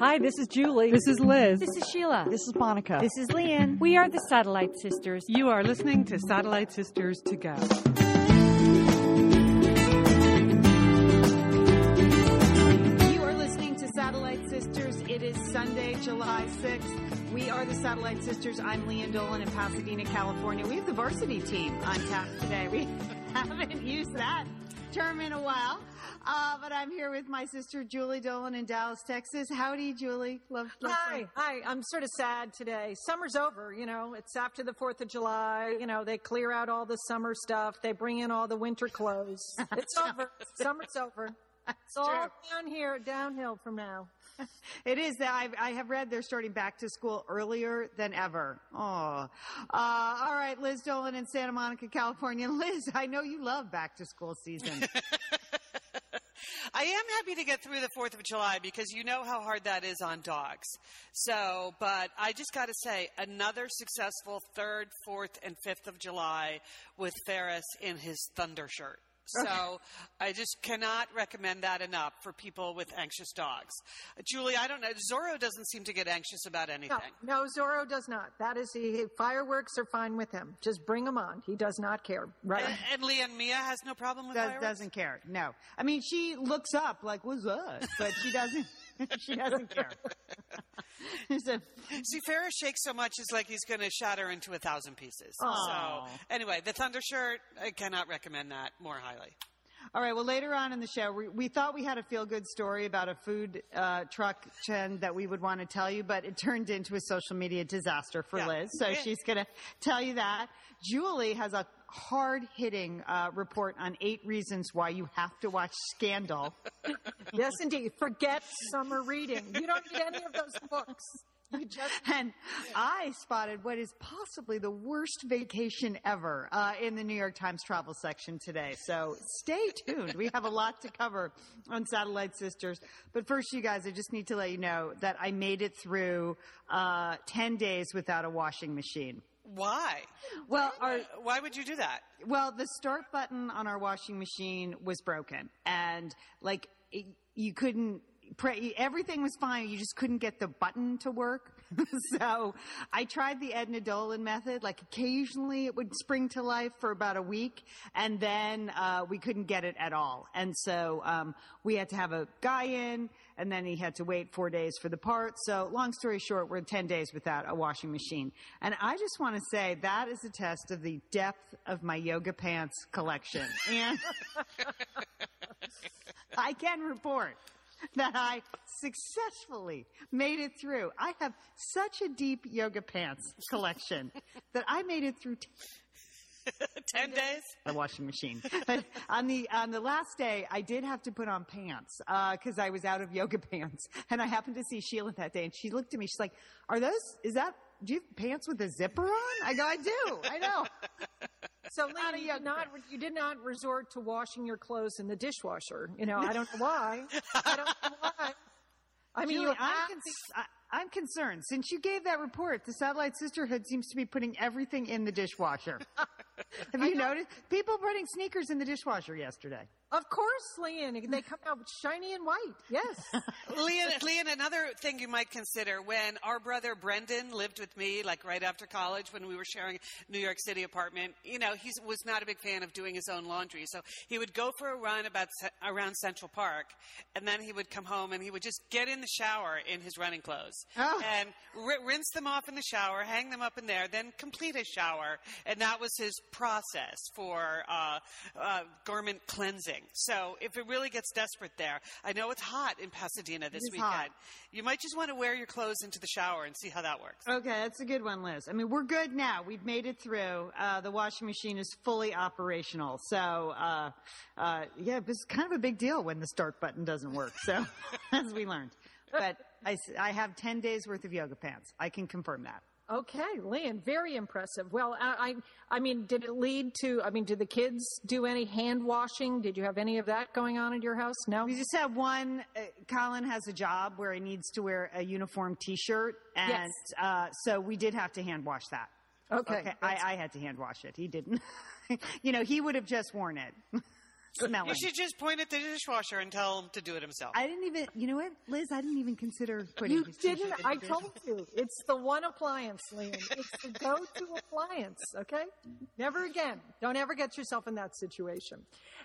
Hi, this is Julie. This is Liz. This is Sheila. This is Monica. This is Lian. We are the Satellite Sisters. You are listening to Satellite Sisters to Go. You are listening to Satellite Sisters. It is Sunday, July 6th. We are the Satellite Sisters. I'm Lian Dolan in Pasadena, California. We have the varsity team on tap today. We haven't used that term in a while. Uh, but I'm here with my sister Julie Dolan in Dallas, Texas. Howdy, Julie. Love, love Hi, hi. I'm sort of sad today. Summer's over, you know. It's after the 4th of July. You know, they clear out all the summer stuff. They bring in all the winter clothes. It's over. Summer's over. It's all down here, downhill from now. It is that I've, I have read they're starting back to school earlier than ever. Oh, uh, all right, Liz Dolan in Santa Monica, California. Liz, I know you love back to school season. I am happy to get through the 4th of July because you know how hard that is on dogs. So, but I just got to say, another successful 3rd, 4th, and 5th of July with Ferris in his Thunder shirt. So I just cannot recommend that enough for people with anxious dogs. Uh, Julie, I don't know. Zorro doesn't seem to get anxious about anything. No, no, Zorro does not. That is, he, fireworks are fine with him. Just bring them on. He does not care. Right. And, and Lian Mia has no problem with Does, fireworks? doesn't care. No, I mean she looks up like what's up, but she doesn't. she doesn't care. so, See, Ferris shakes so much, it's like he's going to shatter into a thousand pieces. Aw. So, anyway, the Thunder shirt, I cannot recommend that more highly. all right. Well, later on in the show, we, we thought we had a feel good story about a food uh, truck trend that we would want to tell you, but it turned into a social media disaster for Yeah. Liz. So Yeah. she's going to tell you that. Julie has a hard hitting uh, report on eight reasons why you have to watch Scandal. yes, indeed. Forget summer reading. You don't need any of those books. You just And I spotted what is possibly the worst vacation ever uh, in the New York Times travel section today. So stay tuned. We have a lot to cover on Satellite Sisters. But first, you guys, I just need to let you know that I made it through uh, 10 days without a washing machine. Why? Well, our, Why would you do that? well, the start button on our washing machine was broken, and like it, you couldn't. Pre- everything was fine. You just couldn't get the button to work. so I tried the Edna Dolan method. Like occasionally it would spring to life for about a week, and then uh, we couldn't get it at all. And so um, we had to have a guy in, and then he had to wait four days for the part. So long story short, we're 10 days without a washing machine. And I just want to say that is a test of the depth of my yoga pants collection. And I can report that I successfully made it through. I have such a deep yoga pants collection that I made it through 10 days? a washing machine. But on the on the last day, I did have to put on pants uh, because I was out of yoga pants, and I happened to see Sheila that day, and she looked at me. She's like, "Are those? Is that? Do you have pants with a zipper on?" I go, "I do. I know." So, Not a you young did not you did not resort to washing your clothes in the dishwasher. You know, I don't know why. I don't know why. I mean, Julie, I'm, have con- I, I'm concerned. Since you gave that report, the Satellite Sisterhood seems to be putting everything in the dishwasher. have you noticed people putting sneakers in the dishwasher yesterday? Of course, Lian. They come out shiny and white. Yes. Lian, Lian, another thing you might consider when our brother Brendan lived with me, like right after college when we were sharing a New York City apartment, you know, he was not a big fan of doing his own laundry. So he would go for a run about around Central Park and then he would come home and he would just get in the shower in his running clothes Oh. and r- rinse them off in the shower, hang them up in there, then complete his shower. And that was his process for uh, uh, garment cleansing. So if it really gets desperate there, I know it's hot in Pasadena this is weekend. hot. You might just want to wear your clothes into the shower and see how that works. Okay, that's a good one, Liz. I mean, we're good now. We've made it through. Uh, the washing machine is fully operational. So, uh, uh, yeah, it's kind of a big deal when the start button doesn't work. So, as we learned. But I have 10 days worth of yoga pants. I can confirm that. Okay, Leanne, very impressive. Well, I, I, I mean, did it lead to? I mean, did the kids do any hand washing? Did you have any of that going on at your house? No. We just have one. Uh, Colin has a job where he needs to wear a uniform T-shirt, and Yes. uh, so we did have to hand wash that. Okay. Okay, I, I had to hand wash it. He didn't. you know, he would have just worn it. smelling. You should just point at the dishwasher and tell him to do it himself. I didn't even, you know what, Liz? I didn't even consider putting. You his didn't. t-shirt in I told you. It's the one appliance, Lian. It's the go-to appliance. Okay. Never again. Don't ever get yourself in that situation.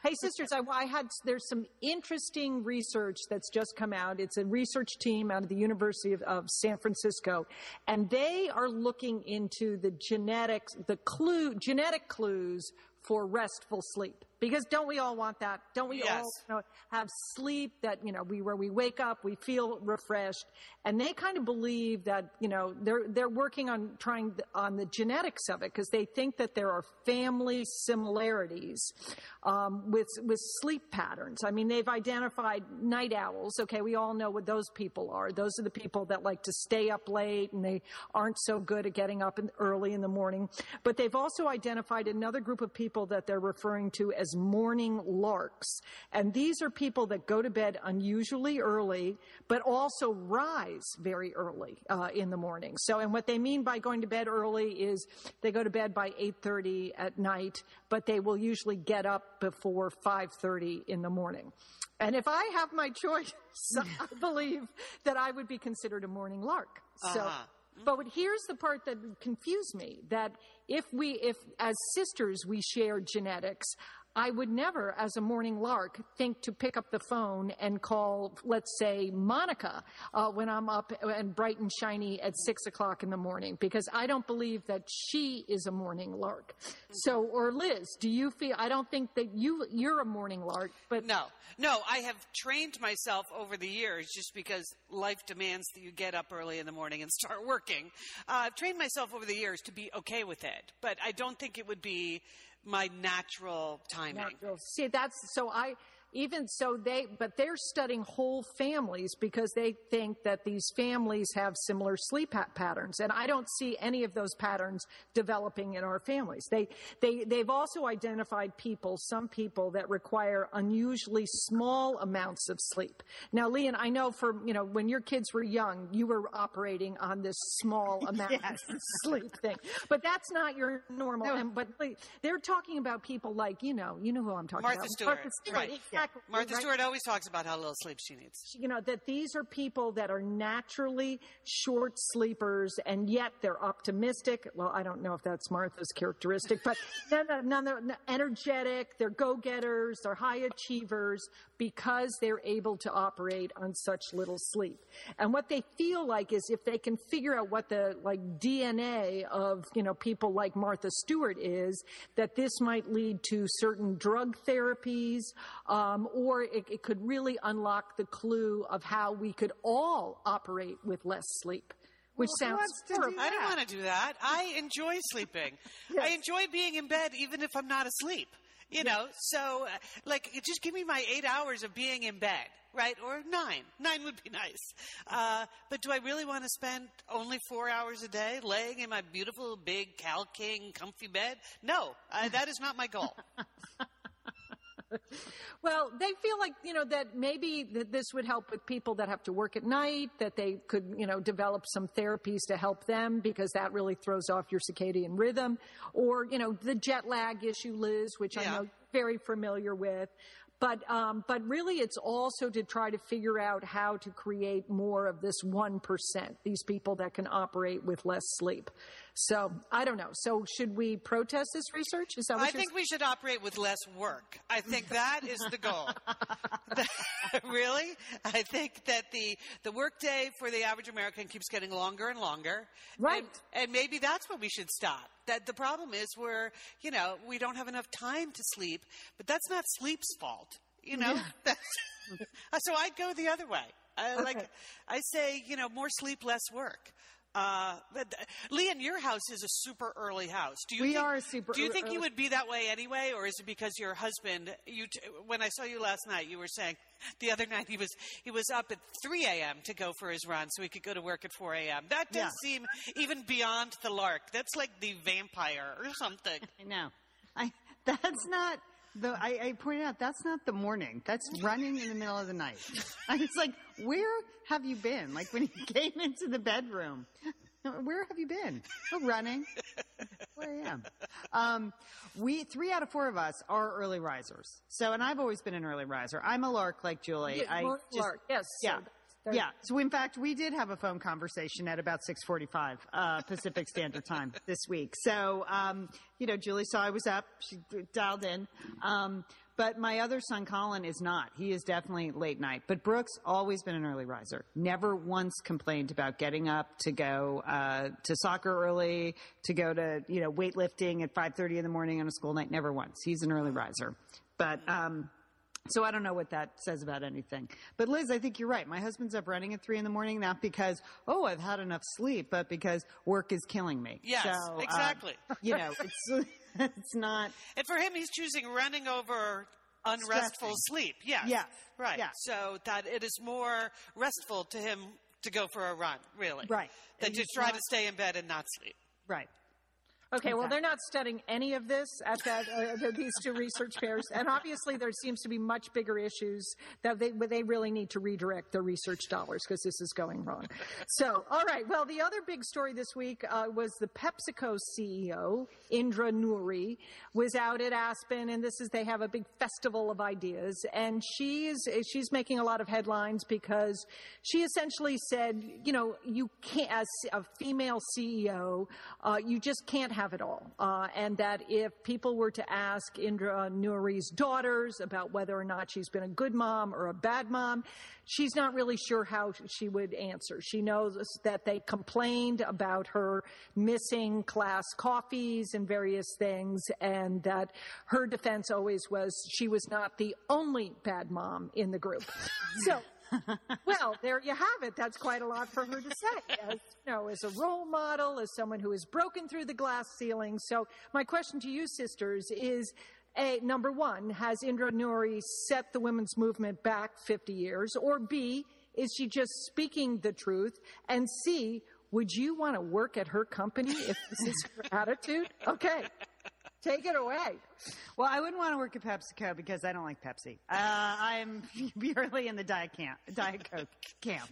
Hey, sisters, I, I had there's some interesting research that's just come out. It's a research team out of the University of, of San Francisco, and they are looking into the genetics, the clue, genetic clues for restful sleep. Because don't we all want that? Don't we Yes. all you know, have sleep that you know we where we wake up we feel refreshed. And they kind of believe that you know they're they're working on trying th- on the genetics of it because they think that there are family similarities um, with with sleep patterns. I mean they've identified night owls. Okay we all know what those people are. Those are the people that like to stay up late and they aren't so good at getting up in, early in the morning. But they've also identified another group of people that they're referring to as morning larks. And these are people that go to bed unusually early but also rise very early uh, in the morning. So and what they mean by going to bed early is they go to bed by 8.30 at night but they will usually get up before 5.30 in the morning. And if i have my choice i believe that i would be considered a morning lark. So Uh-huh. but here's the part that confused me that if we, if as sisters we share genetics, I would never, as a morning lark, think to pick up the phone and call, let's say, Monica uh, when I'm up and bright and shiny at six o'clock in the morning, because I don't believe that she is a morning lark. So, or Liz, do you feel? I don't think that you you're a morning lark, but No, no, I have trained myself over the years just because life demands that you get up early in the morning and start working. Uh, I've trained myself over the years to be okay with it, but I don't think it would be my natural timing. Natural. See, that's so I even so they but they're studying whole families because they think that these families have similar sleep pa- patterns and I don't see any of those patterns developing in our families. They they they've also identified people, some people that require unusually small amounts of sleep. Now, Lian, I know for you know when your kids were young, you were operating on this small amount Yes. of sleep thing, but that's not your normal. And, but they're talking about people like you know you know who I'm talking Martha about. Stewart. Martha Stewart, Right. Exactly. Martha right? Stewart always talks about how little sleep she needs. you know that these are people that are naturally short sleepers and yet they're optimistic well i don't know if that's martha's characteristic but none, none, none, energetic they're go-getters they're high achievers because they're able to operate on such little sleep and what they feel like is if they can figure out what the like dna of you know people like martha stewart is that this might lead to certain drug therapies um, or it, it could really unlock the clue of how we could all operate with less sleep which Well, who sounds wants to do horrible. I don't want to do that. I enjoy sleeping. I enjoy being in bed even if I'm not asleep. You know, so uh, like just give me my eight hours of being in bed, right? Or nine. Nine would be nice. Uh, but do I really want to spend only four hours a day laying in my beautiful big Cal King comfy bed? No, uh, that is not my goal. Well, they feel like, you know, that maybe that this would help with people that have to work at night, that they could, you know, develop some therapies to help them because that really throws off your circadian rhythm. Or, you know, the jet lag issue, Liz, which I Yeah. know very familiar with. But, um, but really it's also to try to figure out how to create more of this 1%, these people that can operate with less sleep. So I don't know. So should we protest this research? Is that what I think we should operate with less work. I think that is the goal. really? I think that the the workday for the average American keeps getting longer and longer. Right. And, and maybe that's when we should stop. That the problem is we're, you know, we don't have enough time to sleep, but that's not sleep's fault. You know? That's, so I'd go the other way. I, Like I say, you know, more sleep, less work. Uh, but uh, Lian, your house is a super early house. Do you We think, are a super Do you think you would be that way anyway, or is it because your husband? You, t- when I saw you last night, you were saying the other night he was he was up at 3 a.m. to go for his run, so he could go to work at 4 a.m. That does Yeah. seem even beyond the lark. That's like the vampire or something. I know. I that's not the. I, I pointed out that's not the morning. That's running in the middle of the night. I was like, where have you been? Like when he came into the bedroom, where have you been? Oh, running. I am. Um, we three out of four of us are early risers. So, and I've always been an early riser. I'm a lark like Julie. Yeah, I Mark just- Lark, yes. so Yeah. there- Yeah. So in fact, we did have a phone conversation at about 6:45 uh, Pacific Standard Time this week. So um, you know, Julie saw I was up. She dialed in. Um, but my other son, Colin, is not. He is definitely late night. But Brooks always been an early riser. Never once complained about getting up to go uh, to soccer early, to go to you know weightlifting at 5:30 in the morning on a school night. Never once. He's an early riser. But um, so I don't know what that says about anything. But Liz, I think you're right. My husband's up running at three in the morning, not because, oh, I've had enough sleep, but because work is killing me. Yes, So, uh, exactly. you know, it's, it's not, And for him, he's choosing running over unrestful Stressing. sleep. Yes. Yeah. Right. Yeah. So that it is more restful to him to go for a run, really. Right. Than to try to stay in bed and not sleep. right. Okay, well, they're not studying any of this at that uh, these two research pairs, and obviously there seems to be much bigger issues that they they really need to redirect their research dollars because this is going wrong. So, all right, well, the other big story this week uh, was the PepsiCo CEO Indra Nooyi was out at Aspen, and this is they have a big festival of ideas, and she's she's making a lot of headlines because she essentially said, you know, you can't as a female CEO, uh, you just can't have it all, uh, and that if people were to ask Indra Nooyi's daughters about whether or not she's been a good mom or a bad mom, she's not really sure how she would answer. She knows that they complained about her missing class coffees and various things, and that her defense always was she was not the only bad mom in the group. So. Well, there you have it. That's quite a lot for her to say. As, you know, as a role model, as someone who has broken through the glass ceiling. So, my question to you, sisters, is: A, number one, has Indra Nooyi set the women's movement back 50 years? Or B, is she just speaking the truth? And C, would you want to work at her company if this is her attitude? Okay, take it away. Well, I wouldn't want to work at PepsiCo because I don't like Pepsi. Uh, I'm purely in the Diet, camp, Diet Coke camp.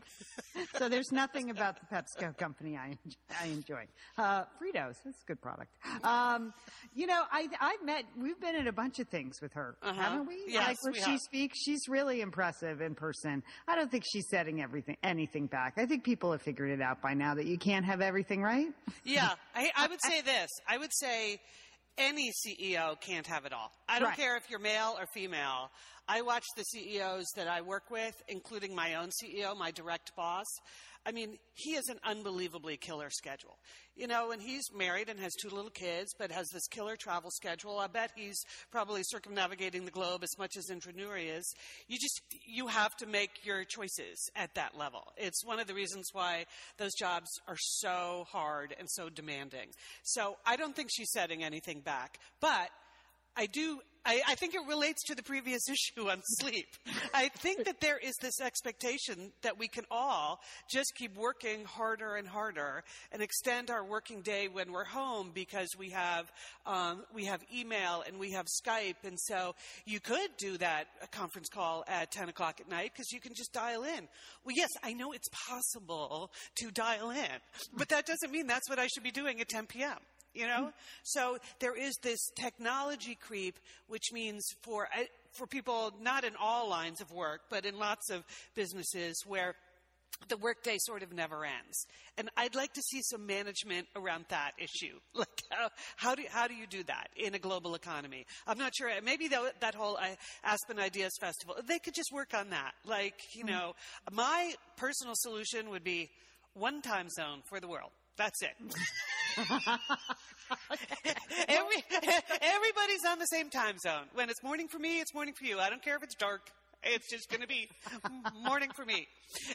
So there's nothing about the PepsiCo company I, I enjoy. Uh, Fritos, that's a good product. Um, you know, I, I've met, we've been at a bunch of things with her, Uh-huh. haven't we? Yes, like where we she have. speaks, she's really impressive in person. I don't think she's setting everything, anything back. I think people have figured it out by now that you can't have everything right. Yeah, I, I would say this. I would say any CEO can't have it all. I don't Right. care if you're male or female. I watch the CEOs that I work with, including my own CEO, my direct boss. I mean, he has an unbelievably killer schedule. You know, and he's married and has two little kids, but has this killer travel schedule. I bet he's probably circumnavigating the globe as much as Indra Nooyi is. You just, you have to make your choices at that level. It's one of the reasons why those jobs are so hard and so demanding. So I don't think she's setting anything back, but I do. I, I think it relates to the previous issue on sleep. I think that there is this expectation that we can all just keep working harder and harder and extend our working day when we're home because we have um, we have email and we have Skype, and so you could do that conference call at ten o'clock at night because you can just dial in. Well, yes, I know it's possible to dial in, but that doesn't mean that's what I should be doing at 10 p.m you know? So there is this technology creep which means for uh, for people not in all lines of work but in lots of businesses where the workday sort of never ends. And i'd like to see some management around that issue. Like how, how do how do you do that in a global economy? I'm not sure. Maybe that, that whole uh, aspen ideas festival they could just work on that. Like you know my personal solution would be one time zone for the world. That's it Every, everybody's on the same time zone. When it's morning for me, it's morning for you. I don't care if it's dark. It's just going to be morning for me.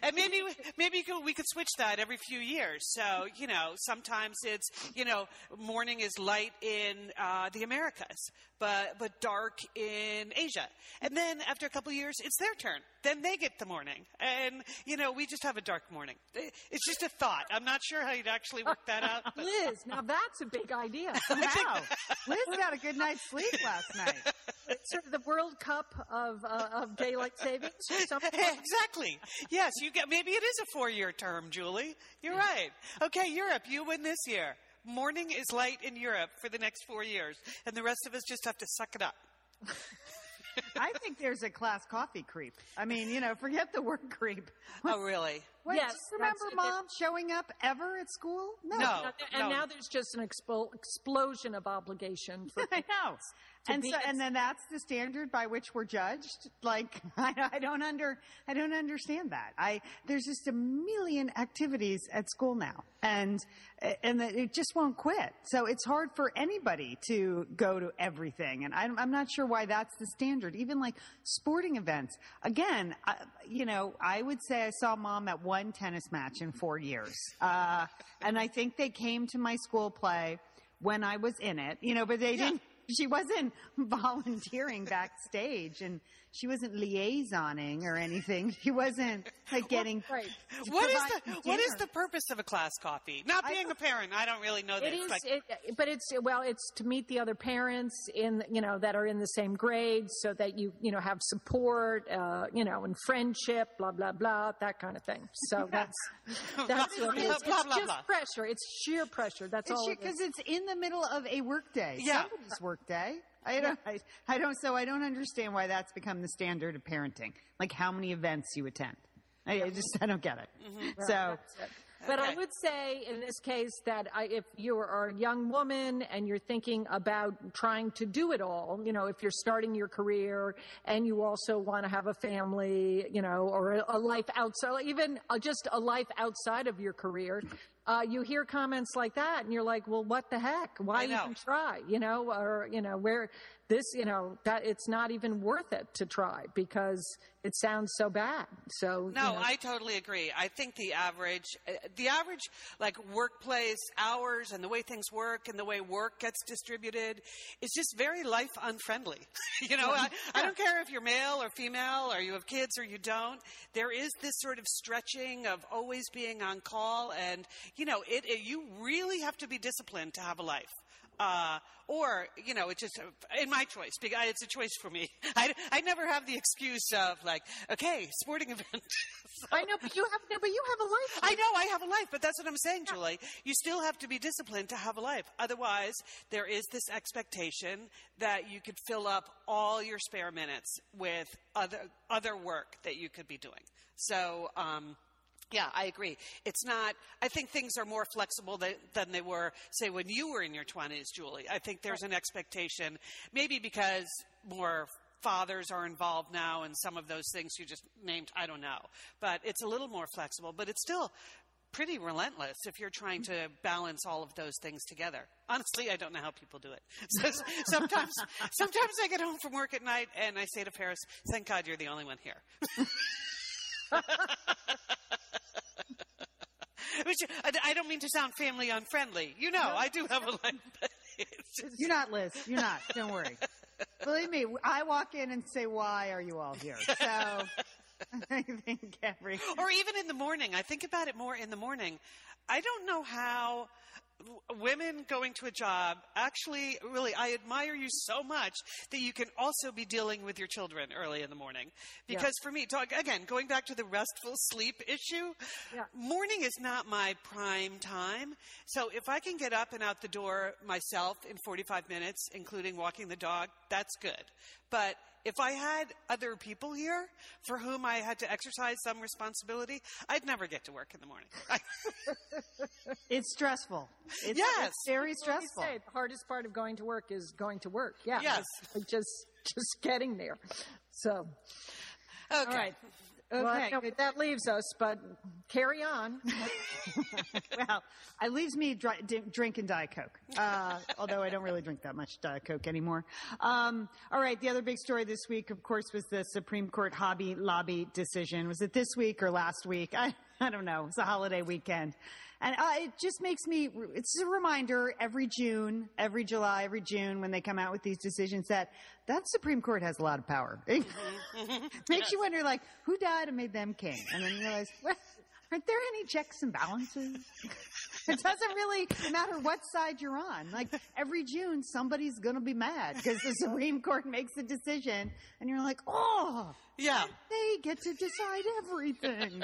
And maybe maybe we could switch that every few years. So you know, sometimes it's you know morning is light in uh, the Americas, but but dark in Asia. And then after a couple years, it's their turn. Then they get the morning, and you know we just have a dark morning. It's just a thought. I'm not sure how you'd actually work that out. but- Liz, now that's a big idea. Wow. Liz got a good night's sleep last night. It's sort of the World Cup of, uh, of daylight savings or something. exactly. Yes, you get maybe it is a four-year term, Julie. You're right. Okay, Europe, you win this year. Morning is light in Europe for the next four years, and the rest of us just have to suck it up. I think there's a class coffee creep. I mean, you know, forget the word creep. Oh, really? Wait, Yes, do you remember mom showing up ever at school? No. and no. now there's just an expo- explosion of obligation for I know. And so, and then that's the standard by which we're judged. Like, I, I don't under, I don't understand that. I, there's just a million activities at school now and, and it just won't quit. So it's hard for anybody to go to everything. And I'm, I'm not sure why that's the standard. Even like sporting events. Again, I, you know, I would say I saw mom at one tennis match in four years. Uh, and I think they came to my school play when I was in it, you know, but they didn't, she wasn't volunteering backstage. And she wasn't liaisoning or anything. She wasn't like getting. right. What is the what is the purpose of a class coffee? Not being a parent, I don't really know this. It is, Like, it, but it's well, it's to meet the other parents in you know that are in the same grade, so that you you know have support, uh, you know, and friendship, blah blah blah, that kind of thing. So that's that's what it is. Blah, It's blah, just blah. pressure. It's sheer pressure. That's all. it is. because it's in the middle of a workday. Yeah. Somebody's workday. I don't, I, I don't, so I don't understand why that's become the standard of parenting. Like how many events you attend. I, I just, I don't get it. So, That's it. But I would say in this case that I, if you are a young woman and you're thinking about trying to do it all, you know, if you're starting your career and you also want to have a family, you know, or a, a life outside, even uh, just a life outside of your career, uh, you hear comments like that and you're like, well, what the heck? Why even try? You know, or, you know, where this, you know, that it's not even worth it to try because it sounds so bad. So, No, you know, I totally agree. I think the average, uh, the average like workplace hours and the way things work and the way work gets distributed is just very life unfriendly. you know, I, I don't care if you're male or female or you have kids or you don't. There is this sort of stretching of always being on call, and you know, it, it you really have to be disciplined to have a life. Uh, or, you know, it's just, uh, in my choice, because it's a choice for me. I, I never have the excuse of like, okay, sporting event. I know, but you have, no, but you have a life. I know I have a life, but that's what I'm saying, Julie. You still have to be disciplined to have a life. Otherwise, there is this expectation that you could fill up all your spare minutes with other other work that you could be doing. So, um, yeah, I agree. It's not. I think things are more flexible than, than they were, say, when you were in your 20s, Julie. I think there's an expectation, maybe because more fathers are involved now and some of those things you just named. I don't know, but it's a little more flexible. But it's still pretty relentless if you're trying to balance all of those things together. Honestly, I don't know how people do it. So, sometimes, sometimes I get home from work at night and I say to Paris, "Thank God you're the only one here." Which I, I don't mean to sound family unfriendly. You know, I do have a life. Just, you're not Liz. You're not. Don't worry. Believe me, I walk in and say, why are you all here? So, I think every, or even in the morning. I think about it more in the morning. I don't know how women going to a job actually really I admire you so much that you can also be dealing with your children early in the morning. Because for me, talk, again, going back to the restful sleep issue, Yeah. morning is not my prime time. So if I can get up and out the door myself in 45 minutes, including walking the dog, that's good. But if I had other people here for whom I had to exercise some responsibility, I'd never get to work in the morning. it's stressful. It's, Yes. it's very stressful. say, the hardest part of going to work is going to work. Yeah. Yes. It's like just just getting there. So, okay. All right. Okay. well, that leaves us, but carry on. well, it leaves me dri- d- drinking Diet Coke. Uh, although I don't really drink that much Diet Coke anymore. Um, all right. The other big story this week, of course, was the Supreme Court Hobby Lobby decision. Was it this week or last week? I, I don't know. It's a holiday weekend. And uh, it just makes me, it's a reminder every June, every July, every June when they come out with these decisions that that Supreme Court has a lot of power. makes you wonder, like, who died and made them king? And then you realize, well, aren't there any checks and balances? it doesn't really matter what side you're on. Like every June, somebody's going to be mad because the Supreme Court makes a decision, and you're like, oh, Yeah. they get to decide everything.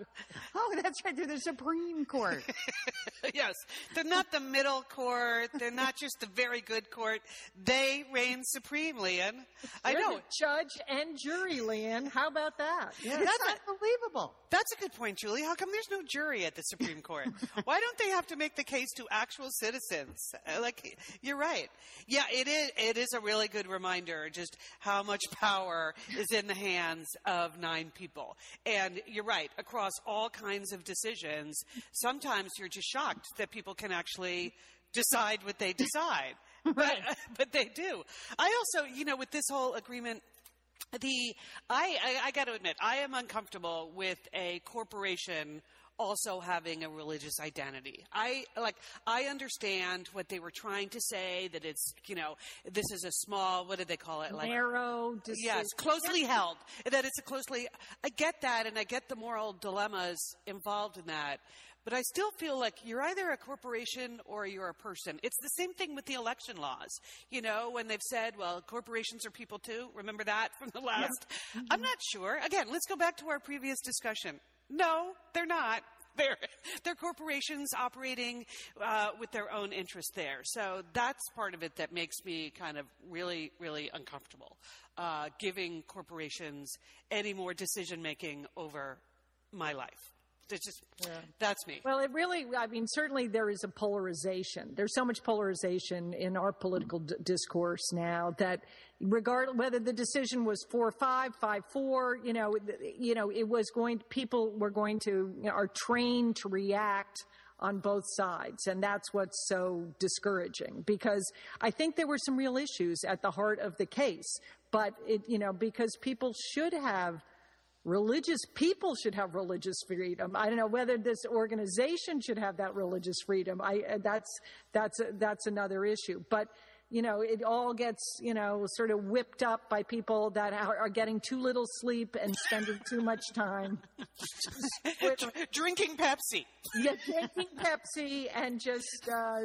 oh, that's right. They're the Supreme Court. yes, they're not the middle court. They're not just the very good court. They reign supreme, Lian. I They're know. the judge and jury, Lian. How about that? Yeah. That's unbelievable. That's a good point, Julie. How come there's no jury at the Supreme Court? Why don't they have to make the case to actual citizens? Uh, Like, you're right. Yeah, it is. It is a really good reminder just how much power is in the hands of nine people. And you're right. Across all kinds of decisions, sometimes you're just shocked that people can actually decide what they decide. But, but they do. I also, you know, with this whole agreement the I, I, I got to admit, I am uncomfortable with a corporation also having a religious identity. I like I understand what they were trying to say that it's you know this is a small what did they call it like Narrow decision. yes closely held that it's a closely I get that and I get the moral dilemmas involved in that. But I still feel like you're either a corporation or you're a person. It's the same thing with the election laws. You know, when they've said, well, corporations are people too. Remember that from the last? I'm not sure. Again, let's go back to our previous discussion. No, they're not. They're, they're corporations operating uh, with their own interest there. So that's part of it that makes me kind of really, really uncomfortable, uh, giving corporations any more decision making over my life. It's just, that's me. Well, it really, I mean, certainly there is a polarization. There's so much polarization in our political d- discourse now that regardless whether the decision was 4-5, 5-4, you know, you know, it was going, people were going to, you know, are trained to react on both sides. And that's what's so discouraging because I think there were some real issues at the heart of the case. But it, you know, because people should have religious people should have religious freedom. I don't know whether this organization should have that religious freedom. I uh, that's that's that's another issue. But you know, it all gets you know sort of whipped up by people that are, are getting too little sleep and spending too much time Drinking Pepsi. yeah, drinking Pepsi and just uh,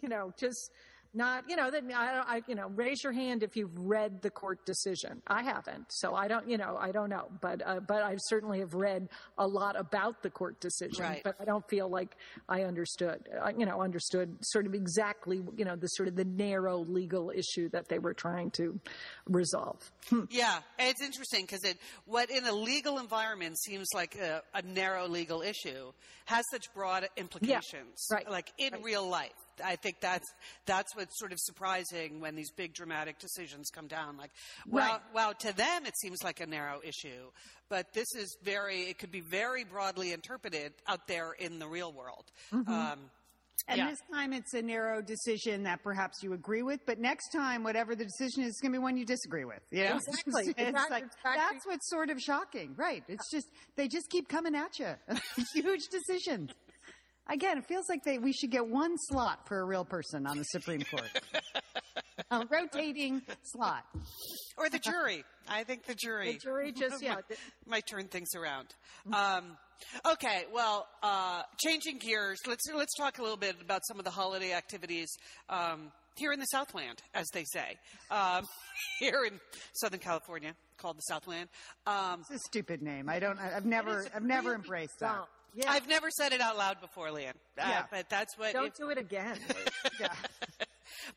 you know just. Not, you know, that I, I, you know, raise your hand if you've read the court decision. I haven't, so I don't, you know, I don't know, but uh, but I certainly have read a lot about the court decision. Right. But I don't feel like I understood, uh, you know, understood sort of exactly, you know, the sort of the narrow legal issue that they were trying to resolve. Yeah, it's interesting because it what in a legal environment seems like a, a narrow legal issue has such broad implications. yeah. right, Like in real life. I think that's that's what's sort of surprising when these big dramatic decisions come down. Like, wow, Right. wow, to them it seems like a narrow issue, but this is very. It could be very broadly interpreted out there in the real world. Um, And Yeah. this time it's a narrow decision that perhaps you agree with, but next time, whatever the decision is, it's going to be one you disagree with. You know? Exactly. It's, Exactly. like, Exactly. that's what's sort of shocking, right? It's just, they just keep coming at you. Huge decisions. Again, it feels like they, we should get one slot for a real person on the Supreme Court. a rotating slot. or the jury. I think the jury. The jury just, yeah, might, turn things around. Um, okay, well, uh, changing gears, let's let's talk a little bit about some of the holiday activities um, here in the Southland, as they say, um, here in Southern California, called the Southland. Um, It's a stupid name. I don't, I've never, I've never embraced that. Yeah. I've never said it out loud before, Lian, uh, Yeah. but that's what. don't if- do it again. Yeah.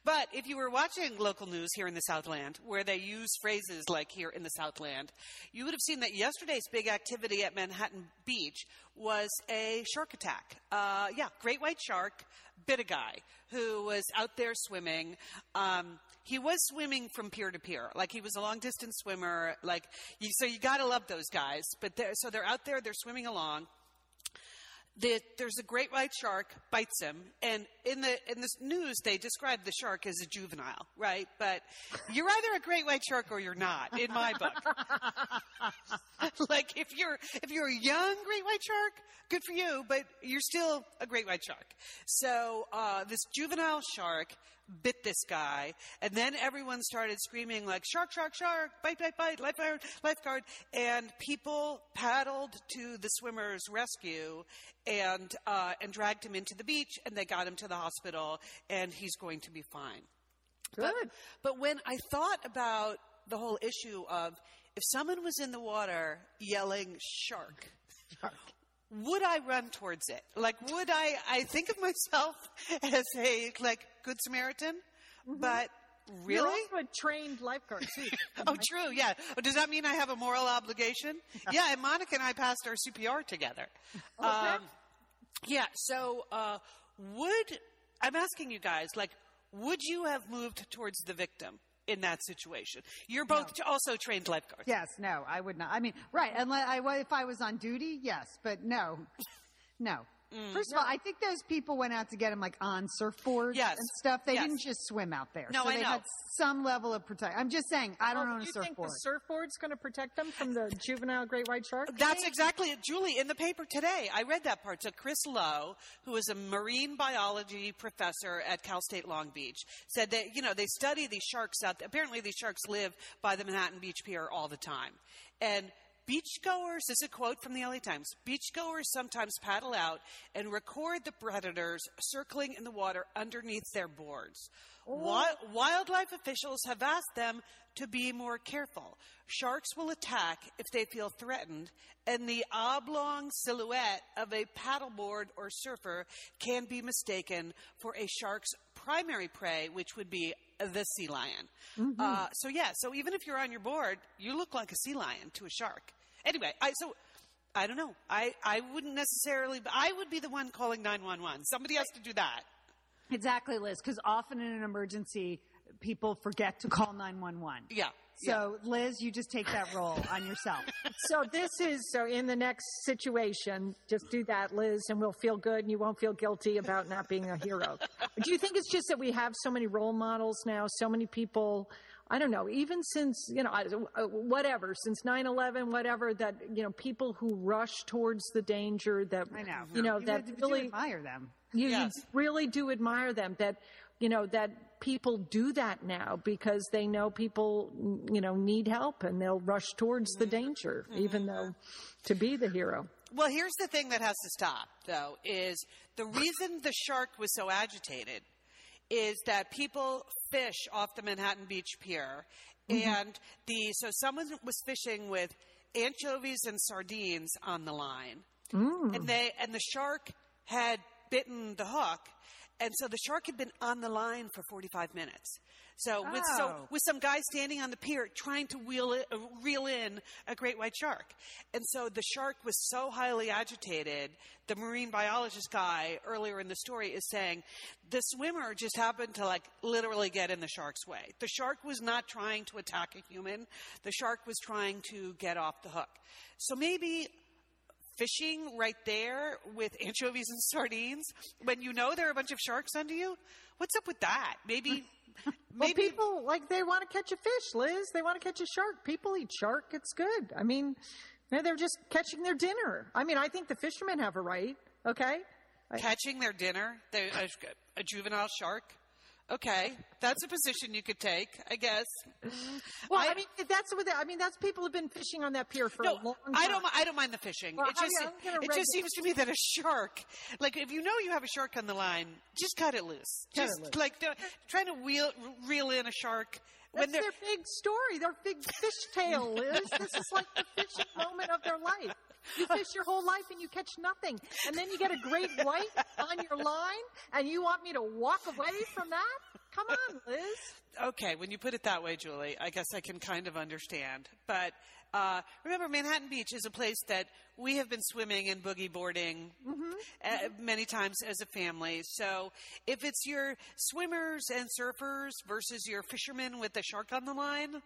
But if you were watching local news here in the Southland, where they use phrases like here in the Southland, you would have seen that yesterday's big activity at Manhattan Beach was a shark attack. Uh, yeah, great white shark bit a guy who was out there swimming. Um, he was swimming from pier to pier, like he was a long distance swimmer. Like you, so, you got to love those guys. But they're, so they're out there, they're swimming along the, there's a great white shark bites him, and in the in this news they describe the shark as a juvenile, right? But you're either a great white shark or you're not, in my book. like if you're if you're a young great white shark, good for you, but you're still a great white shark. So uh, this juvenile shark bit this guy, and then everyone started screaming like "shark, shark, shark! Bite, bite, bite! Lifeguard, lifeguard!" And people paddled to the swimmer's rescue and uh, and dragged him into the beach, and they got him to the hospital, and he's going to be fine. But, Good. but when I thought about the whole issue of if someone was in the water yelling shark, "shark," would I run towards it? Like, would I, I think of myself as a, like, good Samaritan, but You're really? also a trained lifeguard too. Oh, true. Yeah. Oh, Does that mean I have a moral obligation? Yeah. And Monica and I passed our CPR together. Um, yeah. So, uh, would I'm asking you guys, like, would you have moved towards the victim in that situation? You're both also trained lifeguards. Yes, no, I would not. I mean, right, unless I, if I was on duty, yes, but no, no. Mm. First of all, I think those people went out to get them like on surfboards Yes. and stuff. They Yes. didn't just swim out there. No, so I they know. had some level of protection. I'm just saying, I don't Oh, own a you think surfboard. the surfboard's going to protect them from the juvenile great white shark? That's exactly it, Julie. In the paper today, I read that part. So Chris Lowe, who is a marine biology professor at Cal State Long Beach, said that you know they study these sharks out. there. Apparently, these sharks live by the Manhattan Beach Pier all the time, and. Beachgoers, this is a quote from the LA Times. Beachgoers sometimes paddle out and record the predators circling in the water underneath their boards. Wi- wildlife officials have asked them to be more careful. Sharks will attack if they feel threatened, and the oblong silhouette of a paddleboard or surfer can be mistaken for a shark's primary prey, which would be the sea lion. Uh, so, yeah, so even if you're on your board, you look like a sea lion to a shark. Anyway, I, so I don't know. I, I wouldn't necessarily, I would be the one calling 911. Somebody has to do that. Exactly, Liz, because often in an emergency, people forget to call 911. Yeah. So, Liz, you just take that role on yourself. So this is so in the next situation, just do that, Liz, and we'll feel good, and you won't feel guilty about not being a hero. do you think it's just that we have so many role models now, so many people? I don't know, even since, you know, uh, whatever, since 9 11, whatever, that, you know, people who rush towards the danger that, I know. you know, you that really, admire them. you, Yes. you really do admire them that you know that people do that now because they know people you know need help and they'll rush towards the mm-hmm. danger mm-hmm. even though to be the hero. Well, here's the thing that has to stop, though, is the reason the shark was so agitated is that people fish off the Manhattan Beach Pier, mm-hmm. and the so someone was fishing with anchovies and sardines on the line, mm. and they and the shark had bitten the hook, and so the shark had been on the line for 45 minutes. So with so Oh. with some guy standing on the pier trying to wheel it, uh, reel in a great white shark. And so the shark was so highly agitated. The marine biologist guy earlier in the story is saying the swimmer just happened to like literally get in the shark's way. The shark was not trying to attack a human. The shark was trying to get off the hook. So maybe fishing right there with anchovies and sardines when you know there are a bunch of sharks under you? What's up with that? Maybe well maybe people like they want to catch a fish liz. They want to catch a shark. People eat shark. It's good. I mean they're just catching their dinner. I mean i think the fishermen have a right okay? Catching their dinner, they- a, a juvenile shark. Okay, that's a position you could take, I guess. Mm-hmm. well i, I- mean that's what they, i mean that's people have been fishing on that pier for No, a long time I don't. I don't mind the fishing. Well, it just, you- I'm gonna it just seems to me that a shark, like if you know you have a shark on the line, just cut it loose. Cut it just loose. like trying to wheel, reel in a shark That's their big story, their big fish tale, Liz. this is like the fishing moment of their life. You fish your whole life and you catch nothing. And then you get a great white on your line and you want me to walk away from that? Come on, Liz. Okay, when you put it that way, Julie, I guess I can kind of understand. But uh, remember, Manhattan Beach is a place that we have been swimming and boogie boarding uh, many times as a family. So if it's your swimmers and surfers versus your fishermen with the shark on the line,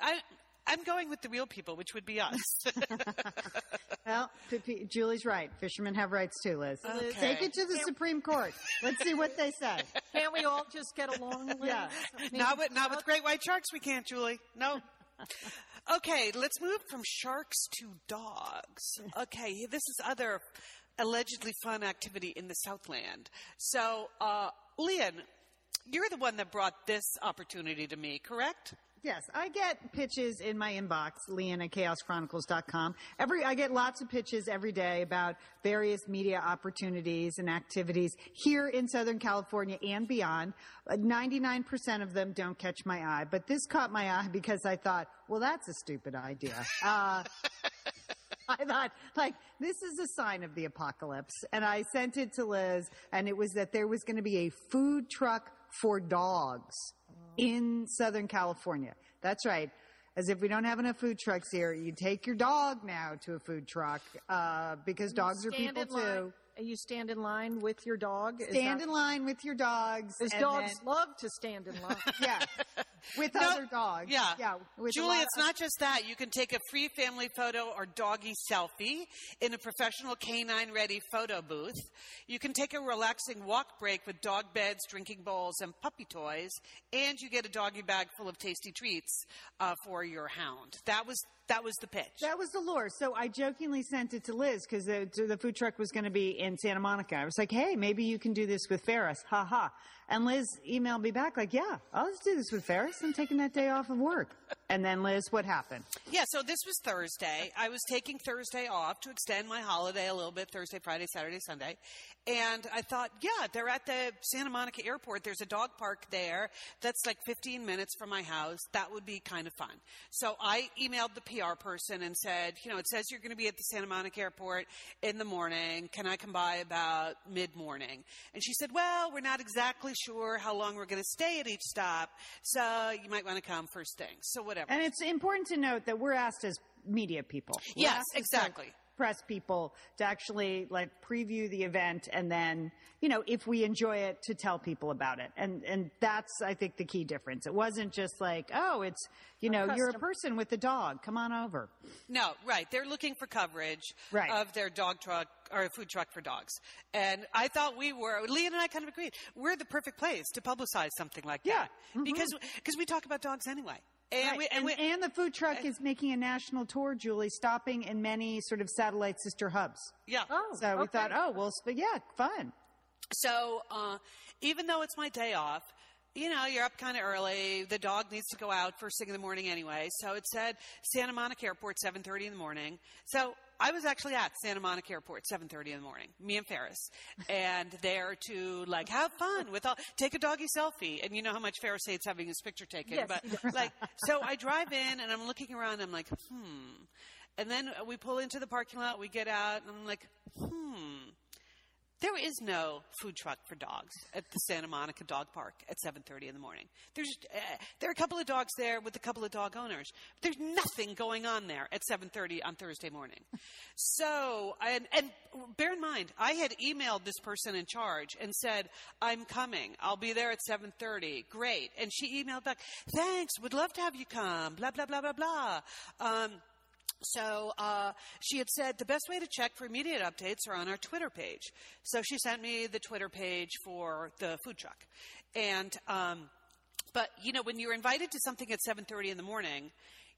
I. I'm going with the real people, which would be us. Well, P- P- Julie's right. Fishermen have rights too, Liz. Okay. Take it to the Supreme Court. Let's see what they say. Can't we all just get along, Liz? Yeah. Not with not with great white sharks, we can't, Julie. No. Okay, let's move from sharks to dogs. Okay, this is other allegedly fun activity in the Southland. So, uh, Lian, you're the one that brought this opportunity to me, correct? Yes, I get pitches in my inbox, Lian at chaoschronicles.com. Every, I get lots of pitches every day about various media opportunities and activities here in Southern California and beyond. Uh, 99% of them don't catch my eye, but this caught my eye because I thought, well, that's a stupid idea. Uh, I thought, like, this is a sign of the apocalypse. And I sent it to Liz, and it was that there was going to be a food truck for dogs in Southern California. That's right. As if we don't have enough food trucks here, you take your dog now to a food truck uh, because dogs are people too. Line. You stand in line with your dog. Is Stand that- in line with your dogs. Because and dogs then- love to stand in line. yeah, with No, other dogs. Yeah. yeah. With a Julie, lot it's of- not just that. You can take a free family photo or doggy selfie in a professional canine ready photo booth. You can take a relaxing walk break with dog beds, drinking bowls, and puppy toys. And you get a doggy bag full of tasty treats uh, for your hound. That was that was the pitch. That was the lure. So I jokingly sent it to Liz because the, the food truck was going to be in Santa Monica. I was like, hey, maybe you can do this with Ferris. Ha ha. And Liz emailed me back like, yeah, I'll just do this with Ferris. I'm taking that day off of work. And then Liz, what happened? Yeah, so this was Thursday. I was taking Thursday off to extend my holiday a little bit Thursday, Friday, Saturday, Sunday. And I thought, yeah, they're at the Santa Monica airport. There's a dog park there that's like 15 minutes from my house. That would be kind of fun. So I emailed the PR person and said, you know, it says you're going to be at the Santa Monica airport in the morning. Can I come by about mid morning? And she said, well, we're not exactly sure how long we're going to stay at each stop. So you might want to come first thing. So whatever. And it's important to note that we're asked as media people. We're Yes, exactly. Press people to actually like preview the event and then, you know, if we enjoy it, to tell people about it. And and that's I think the key difference. It wasn't just like, oh, it's you know, you're a person with a dog. Come on over. No, right. They're looking for coverage Right. of their dog truck or food truck for dogs. And I thought we were, Leah and I kind of agreed, we're the perfect place to publicize something like Yeah. that. Because, because we talk about dogs anyway. And, Right. we, and, we, and the food truck is making a national tour, Julie, stopping in many sort of satellite sister hubs. yeah. Oh, So we thought, oh, well, sp- yeah, fun. So, uh, even though it's my day off, you know, you're up kind of early. The dog needs to go out first thing in the morning anyway. So it said Santa Monica Airport, 7:30 in the morning. So I was actually at Santa Monica Airport, 7:30 in the morning. Me and Ferris, and there to like have fun with all, take a doggy selfie. And you know how much Ferris hates having his picture taken. Yes, but like, so I drive in and I'm looking around. I'm like, hmm. And then we pull into the parking lot. We get out, and I'm like, hmm. There is no food truck for dogs at the Santa Monica Dog Park at 7:30 in the morning. There's uh, there are a couple of dogs there with a couple of dog owners. But there's nothing going on there at 7:30 on Thursday morning. So and and bear in mind, I had emailed this person in charge and said, "I'm coming. I'll be there at 7:30." Great. And she emailed back, "Thanks. Would love to have you come." Blah blah blah blah blah. Um, so uh, she had said the best way to check for immediate updates are on our Twitter page. So she sent me the Twitter page for the food truck, and um, but you know when you're invited to something at 7:30 in the morning,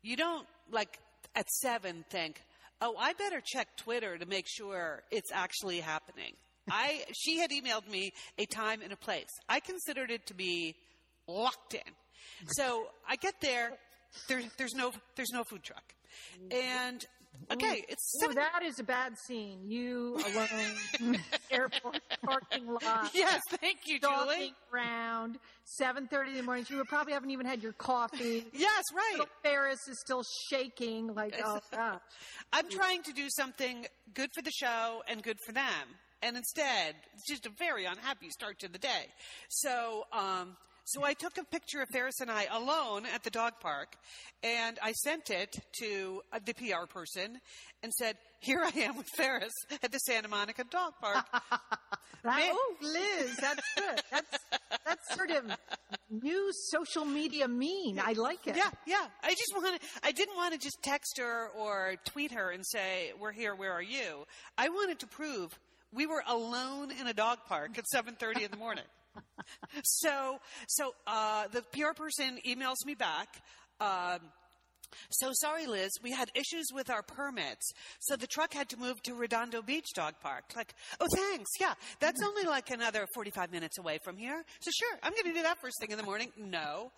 you don't like at seven think, oh, I better check Twitter to make sure it's actually happening. I she had emailed me a time and a place. I considered it to be locked in. So I get there. There, there's no there's no food truck, and okay, it's Ooh, seven. that is a bad scene. You alone, airport parking lot. yes, thank you, Julie. around, 7.30 in the morning. You probably haven't even had your coffee. Yes, right. Little Ferris is still shaking like, oh, God. I'm trying to do something good for the show and good for them. And instead, it's just a very unhappy start to the day. So, um, so I took a picture of Ferris and I alone at the dog park, and I sent it to uh, the PR person and said, "Here I am with Ferris at the Santa Monica Dog Park." That, oh, Liz, that's good. That's, that's sort of new social media mean. I like it. yeah, yeah. I just wanted. I didn't want to just text her or tweet her and say, "We're here. Where are you?" I wanted to prove we were alone in a dog park at 7:30 in the morning. so, so uh, the PR person emails me back. Um, so sorry, Liz. We had issues with our permits, so the truck had to move to Redondo Beach Dog Park. Like, oh, thanks. Yeah, that's only like another forty-five minutes away from here. So sure, I'm going to do that first thing in the morning. No,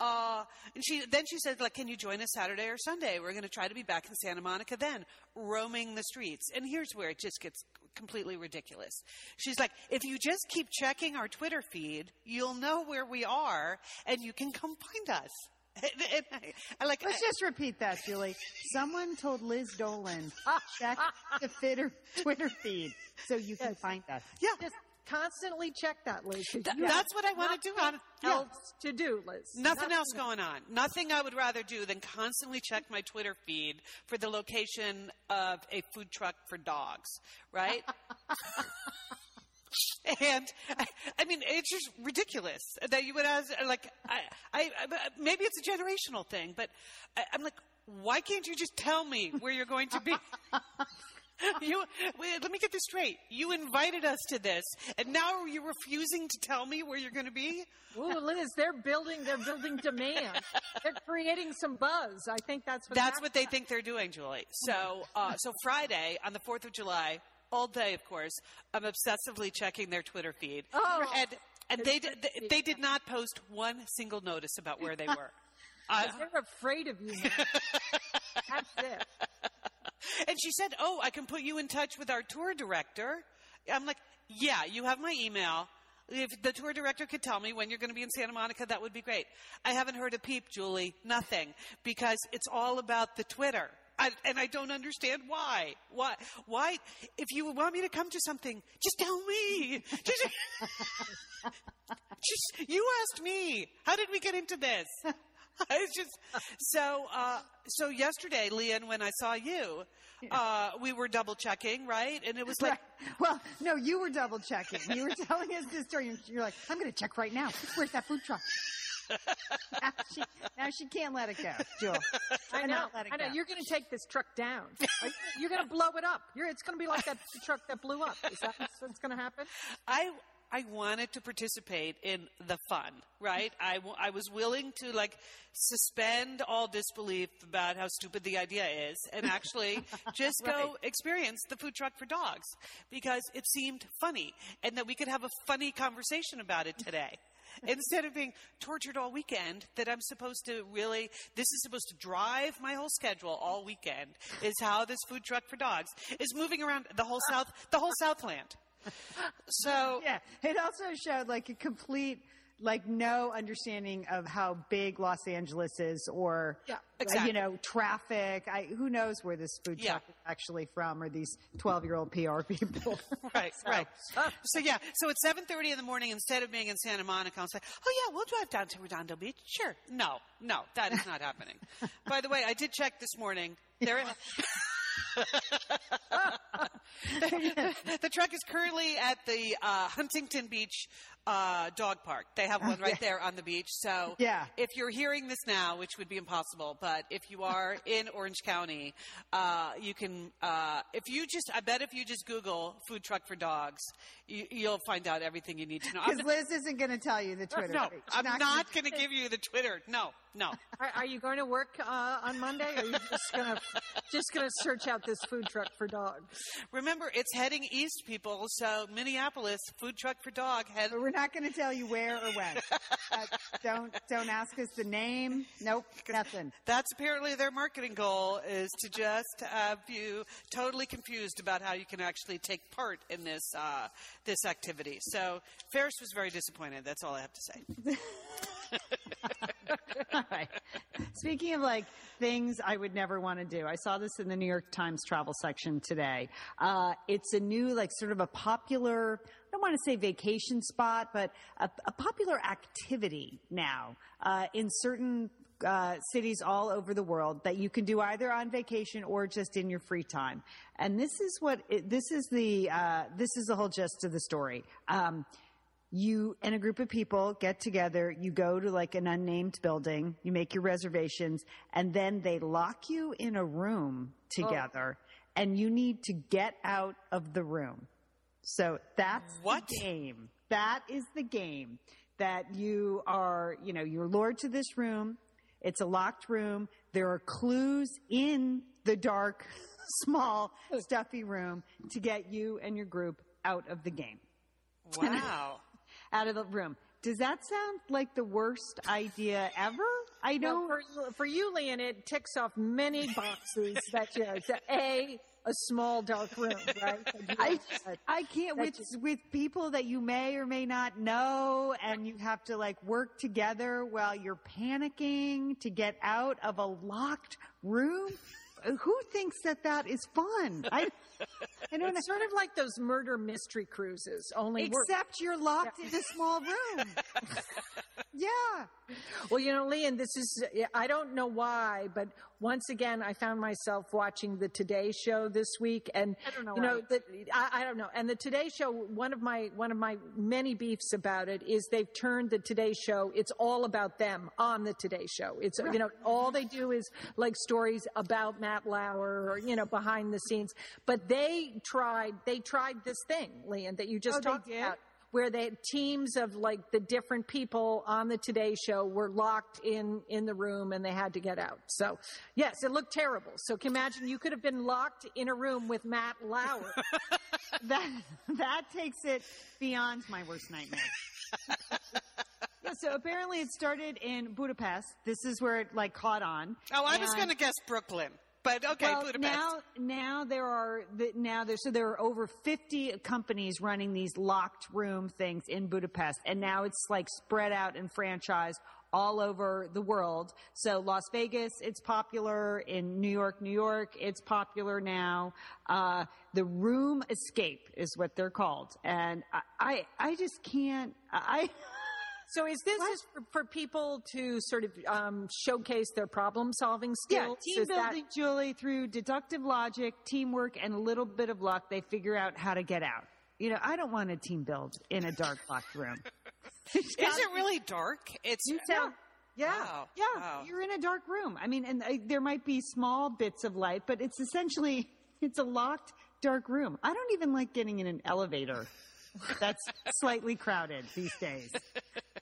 uh, and she then she said, like, can you join us Saturday or Sunday? We're going to try to be back in Santa Monica then, roaming the streets. And here's where it just gets completely ridiculous. She's like, if you just keep checking our Twitter feed, you'll know where we are, and you can come find us. I, I like. Let's just repeat that, Julie. Someone told Liz Dolan check the Twitter Twitter feed so you can Yes. find us. yeah, Just constantly check that, Liz. Th- that's what I want to do. nothing On, else to do, Liz. Nothing else going on. Nothing I would rather do than constantly check my Twitter feed for the location of a food truck for dogs, right? and I, I mean, it's just ridiculous that you would ask, like, I, I, I maybe it's a generational thing, but I, I'm like, why can't you just tell me where you're going to be? You, wait, let me get this straight. You invited us to this, and now you're you refusing to tell me where you're going to be? Ooh, Liz, they're building. They're building demand. they're creating some buzz. I think that's what. That's what they think they're doing, Julie. So, uh, so Friday on the Fourth of July, all day, of course, I'm obsessively checking their Twitter feed, Oh. and and they did, they, they did not post one single notice about where they were. Uh, They're afraid of you. That's it. and she said, "Oh, I can put you in touch with our tour director." I'm like, "Yeah, you have my email." If the tour director could tell me when you're going to be in Santa Monica, that would be great. I haven't heard a peep, Julie. Nothing. Because it's all about the Twitter. I, and I don't understand why. Why? Why? If you want me to come to something, just tell me. Just, just you asked me. How did we get into this? I was just so uh, so yesterday, Lian, when I saw you, uh, we were double checking, right? And it was like, Right. Well, no, you were double checking. You were telling us this story. and You're like, I'm going to check right now. Where's that food truck? Now, she, now she can't let it go, Jewel. I know. Let it I know. go. You're going to take this truck down. You- You're going to blow it up. You're, it's going to be like that truck that blew up. Is that what's going to happen? I I wanted to participate in the fun, right? I, w- I was willing to like suspend all disbelief about how stupid the idea is and actually just go experience the food truck for dogs because it seemed funny and that we could have a funny conversation about it today. Instead of being tortured all weekend, that I'm supposed to really, this is supposed to drive my whole schedule all weekend, is how this food truck for dogs is moving around the whole South, the whole Southland. So Yeah, it also showed like a complete, like no understanding of how big Los Angeles is, or Yeah, uh, exactly. you know, traffic. I, who knows where this food Yeah. truck is actually from, or these twelve-year-old PR people? Right, right. So yeah, so at seven thirty in the morning, instead of being in Santa Monica, I'll say, "Oh yeah, we'll drive down to Redondo Beach." Sure. No, no, that is not happening. By the way, I did check this morning. There, the truck is currently at the uh, Huntington Beach uh, dog park. They have one right there on the beach. So Yeah. if you're hearing this now, which would be impossible, but if you are in Orange County, uh, you can. Uh, if you just, I bet if you just Google "food truck for dogs," you, you'll find out everything you need to know. Because Liz isn't going to tell you the Twitter. no, feed. I'm gonna- not going to give you the Twitter. No, no. Are, are you going to work uh, on Monday? Or are you just going to just going to search out this food truck for dogs? Remember, it's heading east, people. So Minneapolis, food truck for dog. Head, But we're not going to tell you where or when. Uh, don't don't ask us the name. Nope, nothing. That's apparently their marketing goal is to just have you totally confused about how you can actually take part in this uh, this activity. So Ferris was very disappointed. That's all I have to say. Speaking of like things I would never want to do, I saw this in the New York Times travel section today. Uh, it's a new, like, sort of a popular. I don't want to say vacation spot, but a, a popular activity now uh, in certain uh, cities all over the world that you can do either on vacation or just in your free time. And this is what it, this is the uh, this is the whole gist of the story. Um, you and a group of people get together, you go to like an unnamed building, you make your reservations, and then they lock you in a room together oh. and you need to get out of the room. So that's What? the game. That is the game that you are, you know, you're lured to this room. It's a locked room. There are clues in the dark, small, stuffy room to get you and your group out of the game Wow. Out of the room. Does that sound like the worst idea ever? I Well, know. for, for you, Lian, it ticks off many boxes that you know, A, a small dark room, right? I, had- I can't with with people that you may or may not know, and you have to like work together while you're panicking to get out of a locked room. Who thinks that that is fun? I, I. It's sort of like those murder mystery cruises, only Except you're locked in a small room. yeah. Well, you know, Lian, this is, I don't know why, but once again, I found myself watching the Today Show this week. And, I don't know you know, the, I, I don't know. And the Today Show, one of my, one of my many beefs about it is they've turned the Today Show, it's all about them on the Today Show. It's, you know, all they do is like stories about Matt Lauer or, you know, behind the scenes. But they tried, they tried this thing, Lian, that you just Oh, talked about where the teams of like the different people on the Today Show were locked in in the room and they had to get out. So yes, it looked terrible. So can you imagine you could have been locked in a room with Matt Lauer. That that takes it beyond my worst nightmare. Yeah, so apparently it started in Budapest. This is where it like caught on. Oh, I was going to guess Brooklyn, but okay, well, Budapest. now, now there are now there so there are over fifty companies running these locked room things in Budapest, and now it's like spread out and franchised all over the world. So Las Vegas, it's popular in New York, New York, it's popular now. Uh, the Room Escape is what they're called, and I, I, I just can't. I. So is this What? just for, for people to sort of um, showcase their problem solving skills? Yeah, skills? team Is that- building, Julie, through deductive logic, teamwork, and a little bit of luck, they figure out how to get out. You know, I don't want a team build in a dark locked room. Is it really dark? It's you sound, yeah. Wow. Yeah, Wow. you're in a dark room. I mean, and uh, there might be small bits of light, but it's essentially it's a locked dark room. I don't even like getting in an elevator that's slightly crowded these days.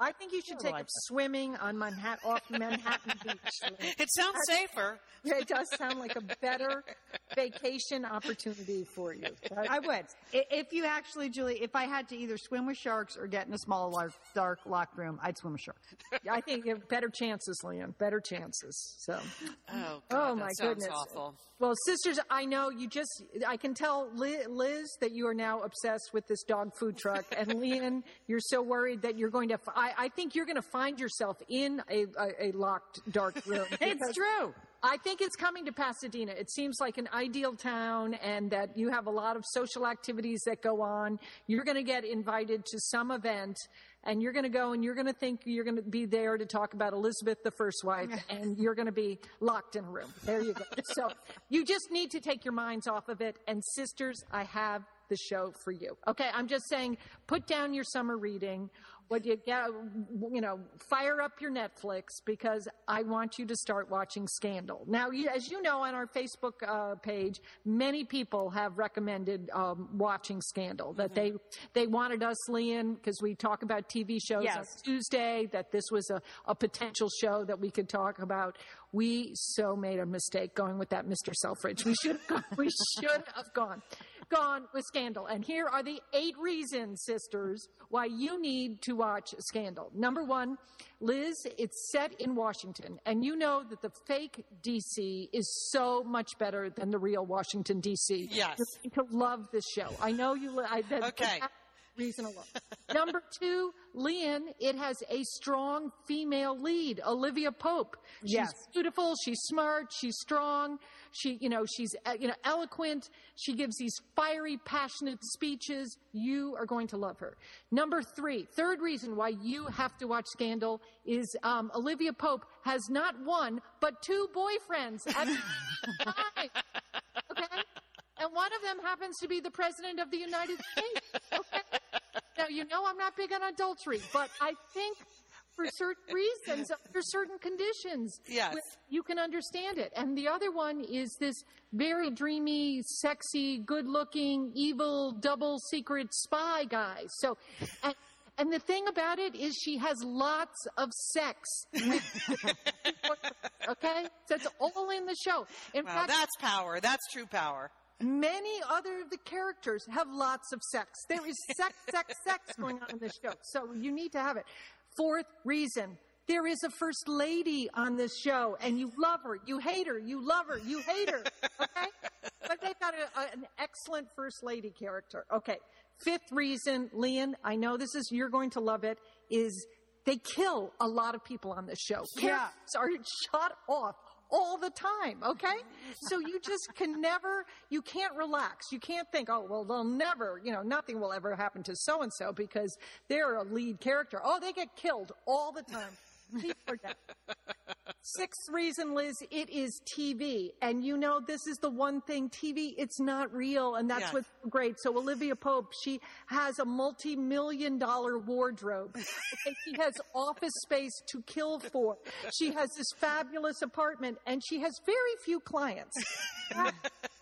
I think you should take like up that. swimming on Manhattan, off Manhattan Beach. It sounds safer. Yeah, it does sound like a better vacation opportunity for you. I would. If you actually, Julie, if I had to either swim with sharks or get in a small, large, dark, locked room, I'd swim with sharks. I think you have better chances, Lian. Better chances. So, Oh, oh God, oh my sounds goodness. awful. Well, sisters, I know you just, I can tell Liz that you are now obsessed with this dog food truck. And Lian, you're so worried that you're going to, I, I think you're going to find yourself in a, a, a locked dark room. It's true. I think it's coming to Pasadena. It seems like an ideal town and that you have a lot of social activities that go on. You're going to get invited to some event and you're going to go and you're going to think you're going to be there to talk about Elizabeth, the first wife, and you're going to be locked in a room. There you go. So you just need to take your minds off of it. And sisters, I have the show for you. Okay. I'm just saying, put down your summer reading. What you get, you know, fire up your Netflix because I want you to start watching Scandal. Now, as you know, on our Facebook uh, page, many people have recommended um, watching Scandal. That they they wanted us, Lian, because we talk about TV shows on Tuesday. That this was a, a potential show that we could talk about. We so made a mistake going with that Mr. Selfridge. We should. We should have gone gone with Scandal. And here are the eight reasons, sisters, why you need to watch Scandal. Number one, Liz, it's set in Washington. And you know that the fake DC is so much better than the real Washington DC. Yes. You're going to love this show. I know you. I, that, Okay. that reason alone. Number two, Lian, it has a strong female lead, Olivia Pope. She's Yes. beautiful. She's smart. She's strong. She, you know, she's uh, you know eloquent. She gives these fiery, passionate speeches. You are going to love her. Number three, third reason why you have to watch Scandal is um, Olivia Pope has not one but two boyfriends at the time. Okay, and one of them happens to be the president of the United States. Okay. Now, you know I'm not big on adultery, but I think for certain reasons, under certain conditions, Yes. you can understand it. And the other one is this very dreamy, sexy, good looking, evil, double secret spy guy. So, and, and the thing about it is she has lots of sex. okay? So it's all in the show. In Well, fact, that's power. That's true power. Many other of the characters have lots of sex. There is sex, sex, sex going on in this show. So you need to have it. Fourth reason There is a first lady on this show, and you love her, you hate her, you love her, you hate her. Okay, but they've got a, a, an excellent first lady character. Okay, fifth reason, Lian, I know this is you're going to love it. Is they kill a lot of people on this show. Yeah. Are shot off all the time, okay? So you just can never, you can't relax. You can't think, oh, well, they'll never, you know, nothing will ever happen to so and so because they're a lead character. Oh, they get killed all the time. Dead. Sixth reason, Liz, it is TV. And you know, this is the one thing TV, it's not real. And that's Yes. what's great. So Olivia Pope, she has a multi-million dollar wardrobe. She has office space to kill for. She has this fabulous apartment and she has very few clients.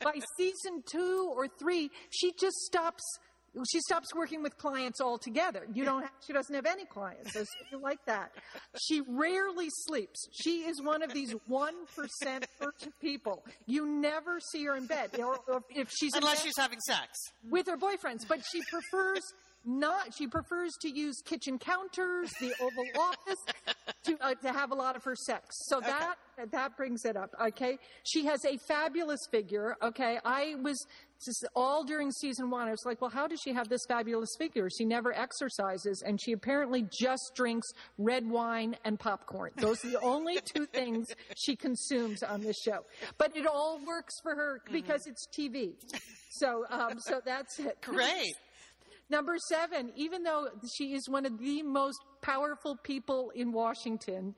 By season two or three, she just stops she stops working with clients altogether. You don't. Have, she doesn't have any clients. So you like that. She rarely sleeps. She is one of these one percent people. You never see her in bed, or, or if she's Unless she's having sex. with her boyfriends. But she prefers not. She prefers to use kitchen counters, the Oval Office, to uh, to have a lot of her sex. So that that brings it up. Okay, she has a fabulous figure. Okay, I was just all during season one. I was like, well, how does she have this fabulous figure? She never exercises, and she apparently just drinks red wine and popcorn. Those are the only two things she consumes on this show. But it all works for her because it's TV. So, um, so that's it. Great. Number seven, even though she is one of the most powerful people in Washington,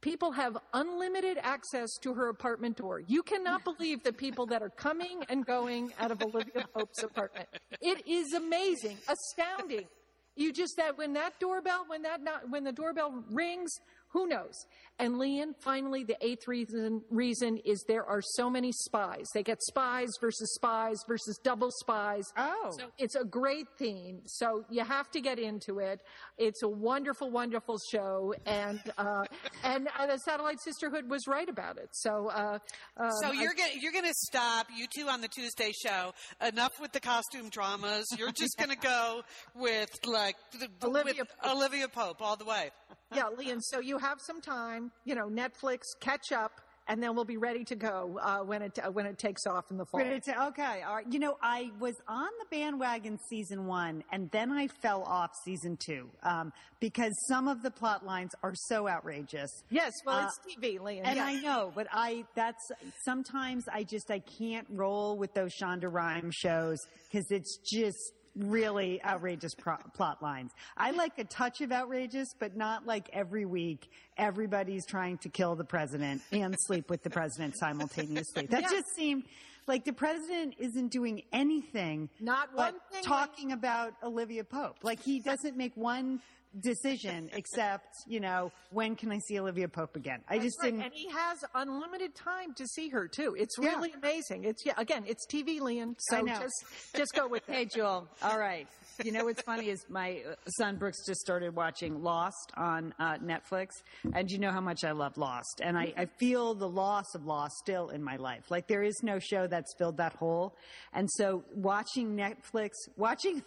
people have unlimited access to her apartment door. You cannot believe the people that are coming and going out of Olivia Pope's apartment. It is amazing, astounding. You just that when that doorbell, when that not, when the doorbell rings, who knows? And Lian, finally, the eighth reason reason is there are so many spies. They get spies versus spies versus double spies. Oh. So it's a great theme. So you have to get into it. It's a wonderful, wonderful show, and uh, and uh, the Satellite Sisterhood was right about it. So uh, uh, So you're gonna you're gonna stop you two on the Tuesday show. Enough with the costume dramas. You're just gonna go with like the, Olivia with Pope. Olivia Pope all the way. yeah, Lian. So you have some time. You know, Netflix, catch up, and then we'll be ready to go uh, when it uh, when it takes off in the fall. Ready to- okay, all right. You know, I was on the bandwagon season one, and then I fell off season two um, because some of the plot lines are so outrageous. Yes, well, Uh, it's TV, Lian. And. I know, but I that's sometimes I just I can't roll with those Shonda Rhimes shows because it's just really outrageous pro- plot lines. I like a touch of outrageous, but not like every week everybody's trying to kill the president and sleep with the president simultaneously. That Yeah. just seemed like the president isn't doing anything Not but one thing. talking about Olivia Pope. Like he doesn't make one decision except, you know, when can I see Olivia Pope again? I just Right, didn't And he has unlimited time to see her too. It's Yeah. really amazing. It's yeah, again, it's TV, Lian. So just just go with it. Hey, Joel. All right. You know what's funny is my uh, son Brooks just started watching Lost on uh, Netflix, and you know how much I love Lost, and I, I feel the loss of Lost still in my life. Like there is no show that's filled that hole, and so watching Netflix, watching,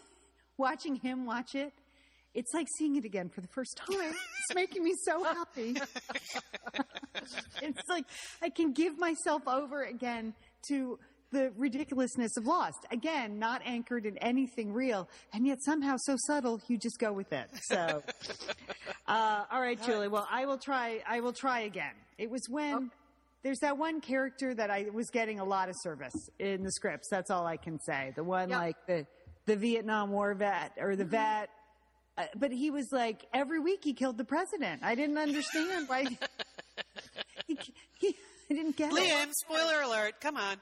watching him watch it. It's like seeing it again for the first time. It's making me so happy. it's like I can give myself over again to the ridiculousness of Lost. Again, not anchored in anything real, and yet somehow so subtle, you just go with it. So, uh, all right, Julie. Well, I will try. I will try again. It was when. There's that one character that I was getting a lot of service in the scripts. That's all I can say. The one Yeah. like the the Vietnam War vet or the vet uh, but he was like every week he killed the president. I didn't understand why. he, he, I didn't get it. Lian, spoiler alert. Come on.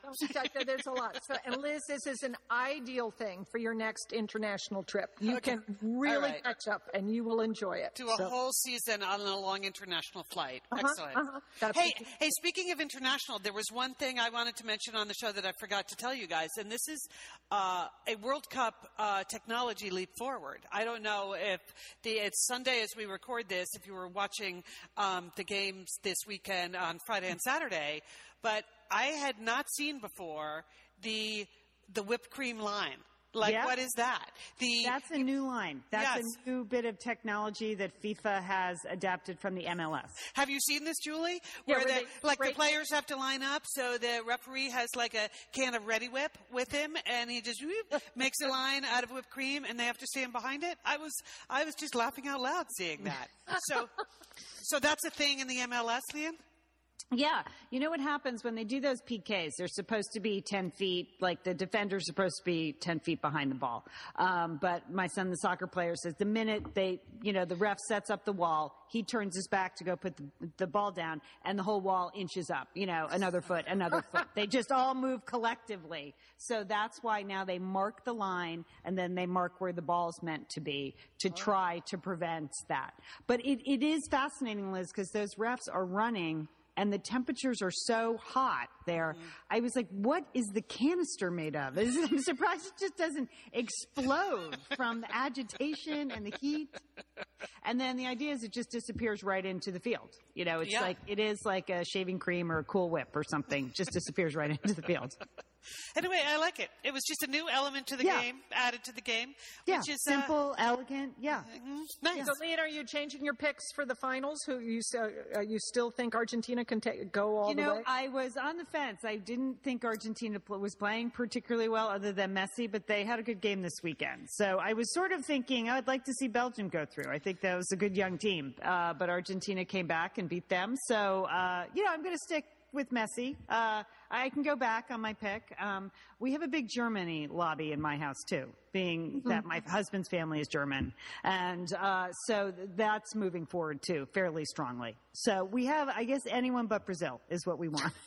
There's a lot. So, and Liz, this is an ideal thing for your next international trip. You Okay. can really All right. catch up, and you will enjoy it. To a So- whole season on a long international flight. Uh-huh, Excellent. uh-huh. Hey, what- hey. Speaking of international, there was one thing I wanted to mention on the show that I forgot to tell you guys, and this is uh, a World Cup uh, technology leap forward. I don't know if the it's Sunday as we record this. If you were watching um, the games this weekend on Friday and Saturday, but I had not seen before the the whipped cream line. Like, Yeah. what is that? The That's a new line. That's Yes. a new bit of technology that FIFA has adapted from the MLS. Have you seen this, Julie? Yeah, Where, where the, they like the players have to line up, so the referee has like a can of Reddi-wip with him, and he just whoop, makes a line out of whipped cream, and they have to stand behind it. I was I was just laughing out loud seeing that. So, so that's a thing in the MLS, Lian. Yeah. You know what happens when they do those PKs? They're supposed to be 10 feet, like the defender's supposed to be 10 feet behind the ball. Um, but my son, the soccer player, says the minute they, you know, the ref sets up the wall, he turns his back to go put the, the ball down and the whole wall inches up, you know, another foot, another foot. They just all move collectively. So that's why now they mark the line and then they mark where the ball's meant to be to try to prevent that. But it, it is fascinating, Liz, because those refs are running and the temperatures are so hot there. Mm-hmm. I was like, what is the canister made of? I'm surprised it just doesn't explode from the agitation and the heat. And then the idea is it just disappears right into the field. You know, it's Yeah. like, it is like a shaving cream or a cool whip or something, just disappears right into the field. Anyway, I like it. It was just a new element to the Yeah. game, added to the game, Yeah, which is uh, simple, elegant. Yeah. mm, nice. So, Lian, are you changing your picks for the finals? Who you s- uh, you still think Argentina can take, go all You the know, way? I was on the fence. I didn't think Argentina was playing particularly well, other than Messi, but they had a good game this weekend. So I was sort of thinking I'd like to see Belgium go through. I think that was a good young team, uh, but Argentina came back and beat them. So uh, you know, I'm going to stick with Messi. Uh, I can go back on my pick. Um, we have a big Germany lobby in my house too, being that my husband's family is German, and uh, so that's moving forward too, fairly strongly. So we have, I guess, anyone but Brazil is what we want.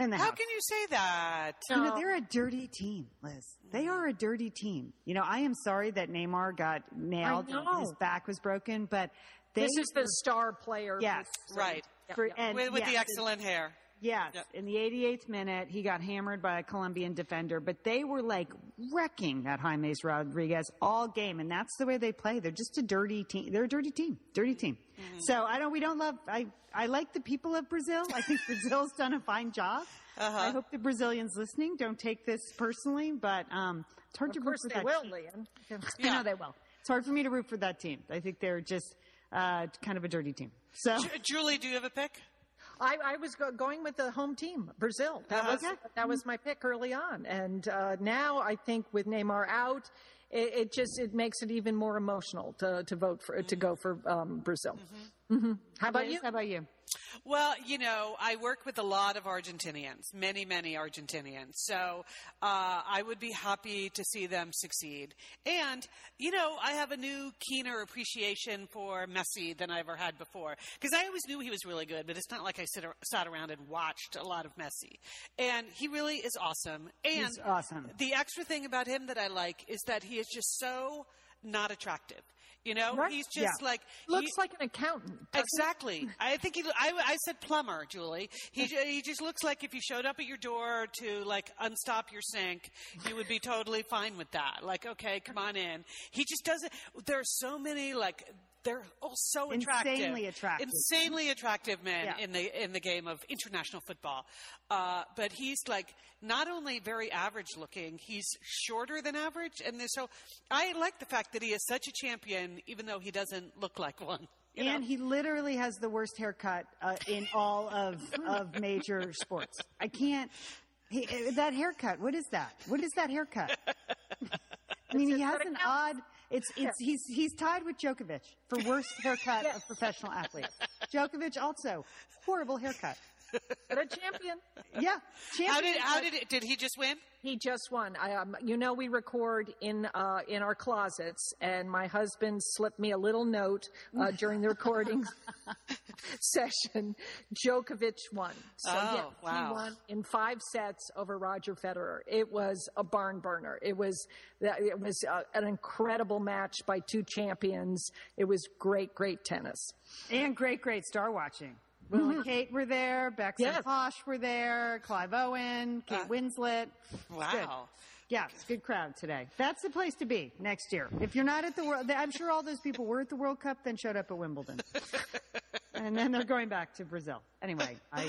In the How house. can you say that? You know, they're a dirty team, Liz. They are a dirty team. You know, I am sorry that Neymar got nailed know. and his back was broken, but they this is the star player. Yes. Right. For, and With, with the excellent hair. Yes, Yep. in the 88th minute, he got hammered by a Colombian defender, but they were like wrecking that James Rodriguez all game, and that's the way they play. They're just a dirty team. They're a dirty team, dirty team. So I don't. We don't love. I I like the people of Brazil. I think Brazil's done a fine job. I hope the Brazilians listening don't take this personally, but um, it's hard to Of root course for they that will, team. Lian. I know they will. It's hard for me to root for that team. I think they're just uh, kind of a dirty team. So. Julie, do you have a pick? I, I was go- going with the home team, Brazil. That Uh-huh. was that was my pick early on, and uh, now I think with Neymar out, it, it just it makes it even more emotional to, to vote for to go for um, Brazil. Hmm How about Liz, you? How about you? Well, you know, I work with a lot of Argentinians, many, many Argentinians. So uh, I would be happy to see them succeed. And, you know, I have a new, keener appreciation for Messi than I ever had before. Because I always knew he was really good, but it's not like I sit, sat around and watched a lot of Messi. And he really is awesome. And He's awesome. the extra thing about him that I like is that he is just so not attractive. You know, Right. he's just Yeah. like Looks he- like an accountant. he? Exactly. I think he. I, I said plumber, Julie. He he just looks like if you showed up at your door to like unstop your sink, you would be totally fine with that. Like, okay, come on in. He just doesn't. There are so many like. They're all so attractive, Insanely attractive. insanely attractive men Yeah. in the in the game of international football. Uh, but he's like not only very average looking, he's shorter than average, and so I like the fact that he is such a champion, even though he doesn't look like one. you know? And he literally has the worst haircut uh, in all of, of major sports. I can't. He, uh, that haircut. What is that? What is that haircut? I mean, he has an odd. It's it's he's he's tied with Djokovic for worst haircut of professional athletes. Djokovic also horrible haircut. But a champion. Yeah, How champion, did how did it, did he just win? He just won. I, um, you know, we record in uh, in our closets, and my husband slipped me a little note uh, during the recording session. Djokovic won. So Oh, yeah, wow. he won in five sets over Roger Federer. It was a barn burner. It was it was uh, an incredible match by two champions. It was great, great tennis. and great great star watching. Will and Kate were there. Becks Yes. and Posh were there. Clive Owen, Kate Winslet. Wow. Yeah, it's a good crowd today. That's the place to be next year. If you're not at the World, I'm sure all those people were at the World Cup, then showed up at Wimbledon, and then they're going back to Brazil. Anyway, I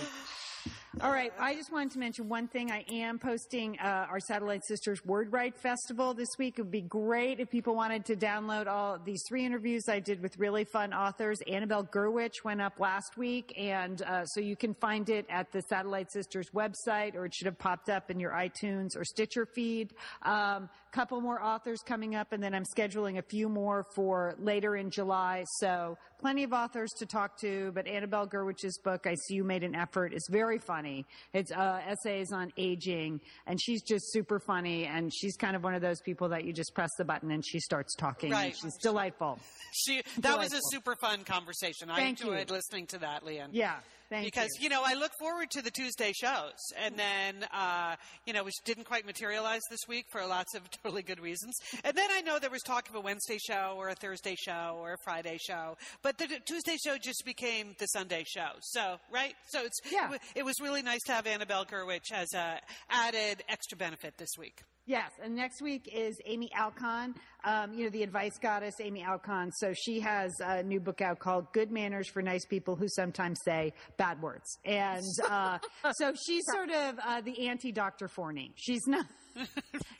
All right. I just wanted to mention one thing. I am posting uh, our Satellite Sisters Word Write Festival this week. It would be great if people wanted to download all these three interviews I did with really fun authors. Annabelle Gurwitch went up last week, and uh, so you can find it at the Satellite Sisters website, or it should have popped up in your iTunes or Stitcher feed. Um, couple more authors coming up, and then I'm scheduling a few more for later in July. So plenty of authors to talk to, but Annabelle Gurwitch's book, I See You Made an Effort, is very funny. It's uh, essays on aging, and she's just super funny, and she's kind of one of those people that you just press the button and she starts talking. Right. She's delightful. She that was a super fun conversation. I Thank you. enjoyed listening to that, Lian. Yeah. Thank because you. you. know I look forward to the Tuesday shows, and then uh, you know which didn't quite materialize this week for lots of totally good reasons. And then I know there was talk of a Wednesday show or a Thursday show or a Friday show, but the Tuesday show just became the Sunday show. So right, so it's Yeah. it, it was really nice to have Annabelle Gurwitch as a added extra benefit this week. Yes, and next week is Amy Alkon, um, you know, the advice goddess, Amy Alkon. So she has a new book out called Good Manners for Nice People Who Sometimes Say Bad Words. And uh, so she's sort of uh, the anti Dr. Forney. She's not.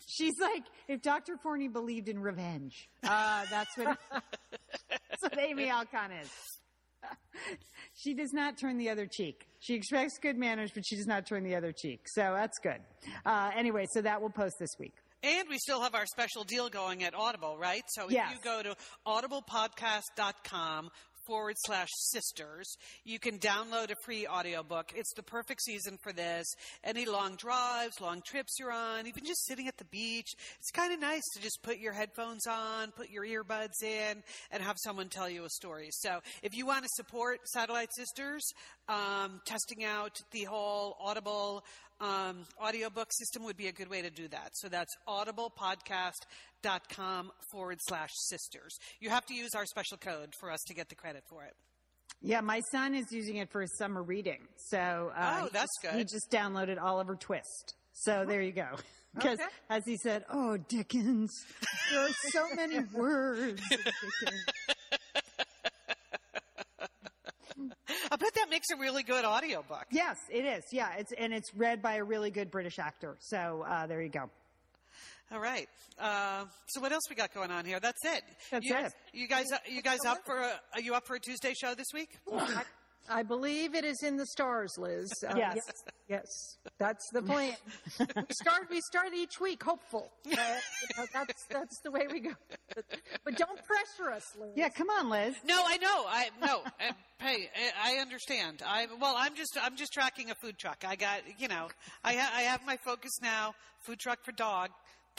She's like if Dr. Forney believed in revenge. Uh, that's what that's what Amy Alkon is. She does not turn the other cheek. She expects good manners, but she does not turn the other cheek. So that's good. Uh, anyway, so that will post this week. And we still have our special deal going at Audible, right? So if Yes. you go to audiblepodcast.com forward slash sisters, you can download a free audiobook. It's the perfect season for this. Any long drives, long trips you're on, even just sitting at the beach. It's kind of nice to just put your headphones on, put your earbuds in, and have someone tell you a story. So if you want to support Satellite Sisters, um, testing out the whole Audible um, audiobook system would be a good way to do that. So that's audiblepodcast.com forward slash sisters. You have to use our special code for us to get the credit for it. Yeah, my son is using it for his summer reading. So uh, Oh, that's good. He just downloaded Oliver Twist. So there you go. Because Okay. as he said, "Oh Dickens, there are so many words." I bet that makes a really good audiobook. Yes, it is. Yeah, it's and it's read by a really good British actor. So uh, there you go. All right. Uh, so what else we got going on here? That's it. That's you, it. You guys, you guys up for? A, are you up for a Tuesday show this week? I, I believe it is in the stars, Liz. Uh, Yes. yes, yes, that's the plan. we start. We start each week hopeful. Uh, you know, that's that's the way we go. But, but don't pressure us, Liz. Yeah, come on, Liz. No, I know. I no. uh, hey, I I understand. I well, I'm just I'm just tracking a food truck. I got you know. I ha- I have my focus now. Food truck for dog.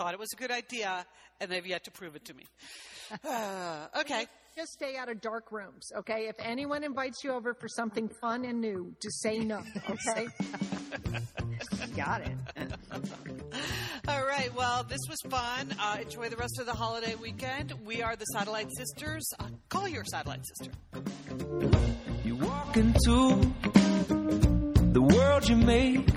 Thought it was a good idea, and they've yet to prove it to me. Uh, okay. Just stay out of dark rooms, okay? If anyone invites you over for something fun and new, just say no, okay? Got it. All right. Well, this was fun. Uh, enjoy the rest of the holiday weekend. We are the Satellite Sisters. Uh, call your Satellite Sister. You walk into the world you make.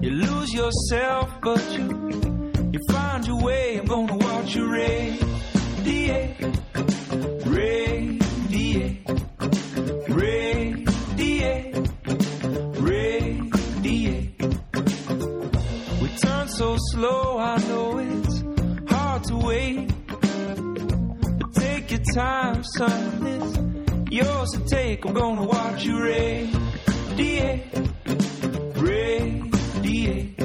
You lose yourself, but you you find your way. I'm gonna watch you radiate, radiate, radiate, radiate. We turn so slow, I know it's hard to wait. But take your time, son. It's yours to take. I'm gonna watch you radiate, radiate.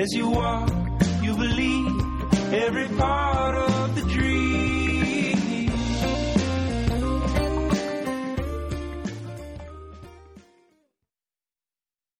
As you walk, you believe every part of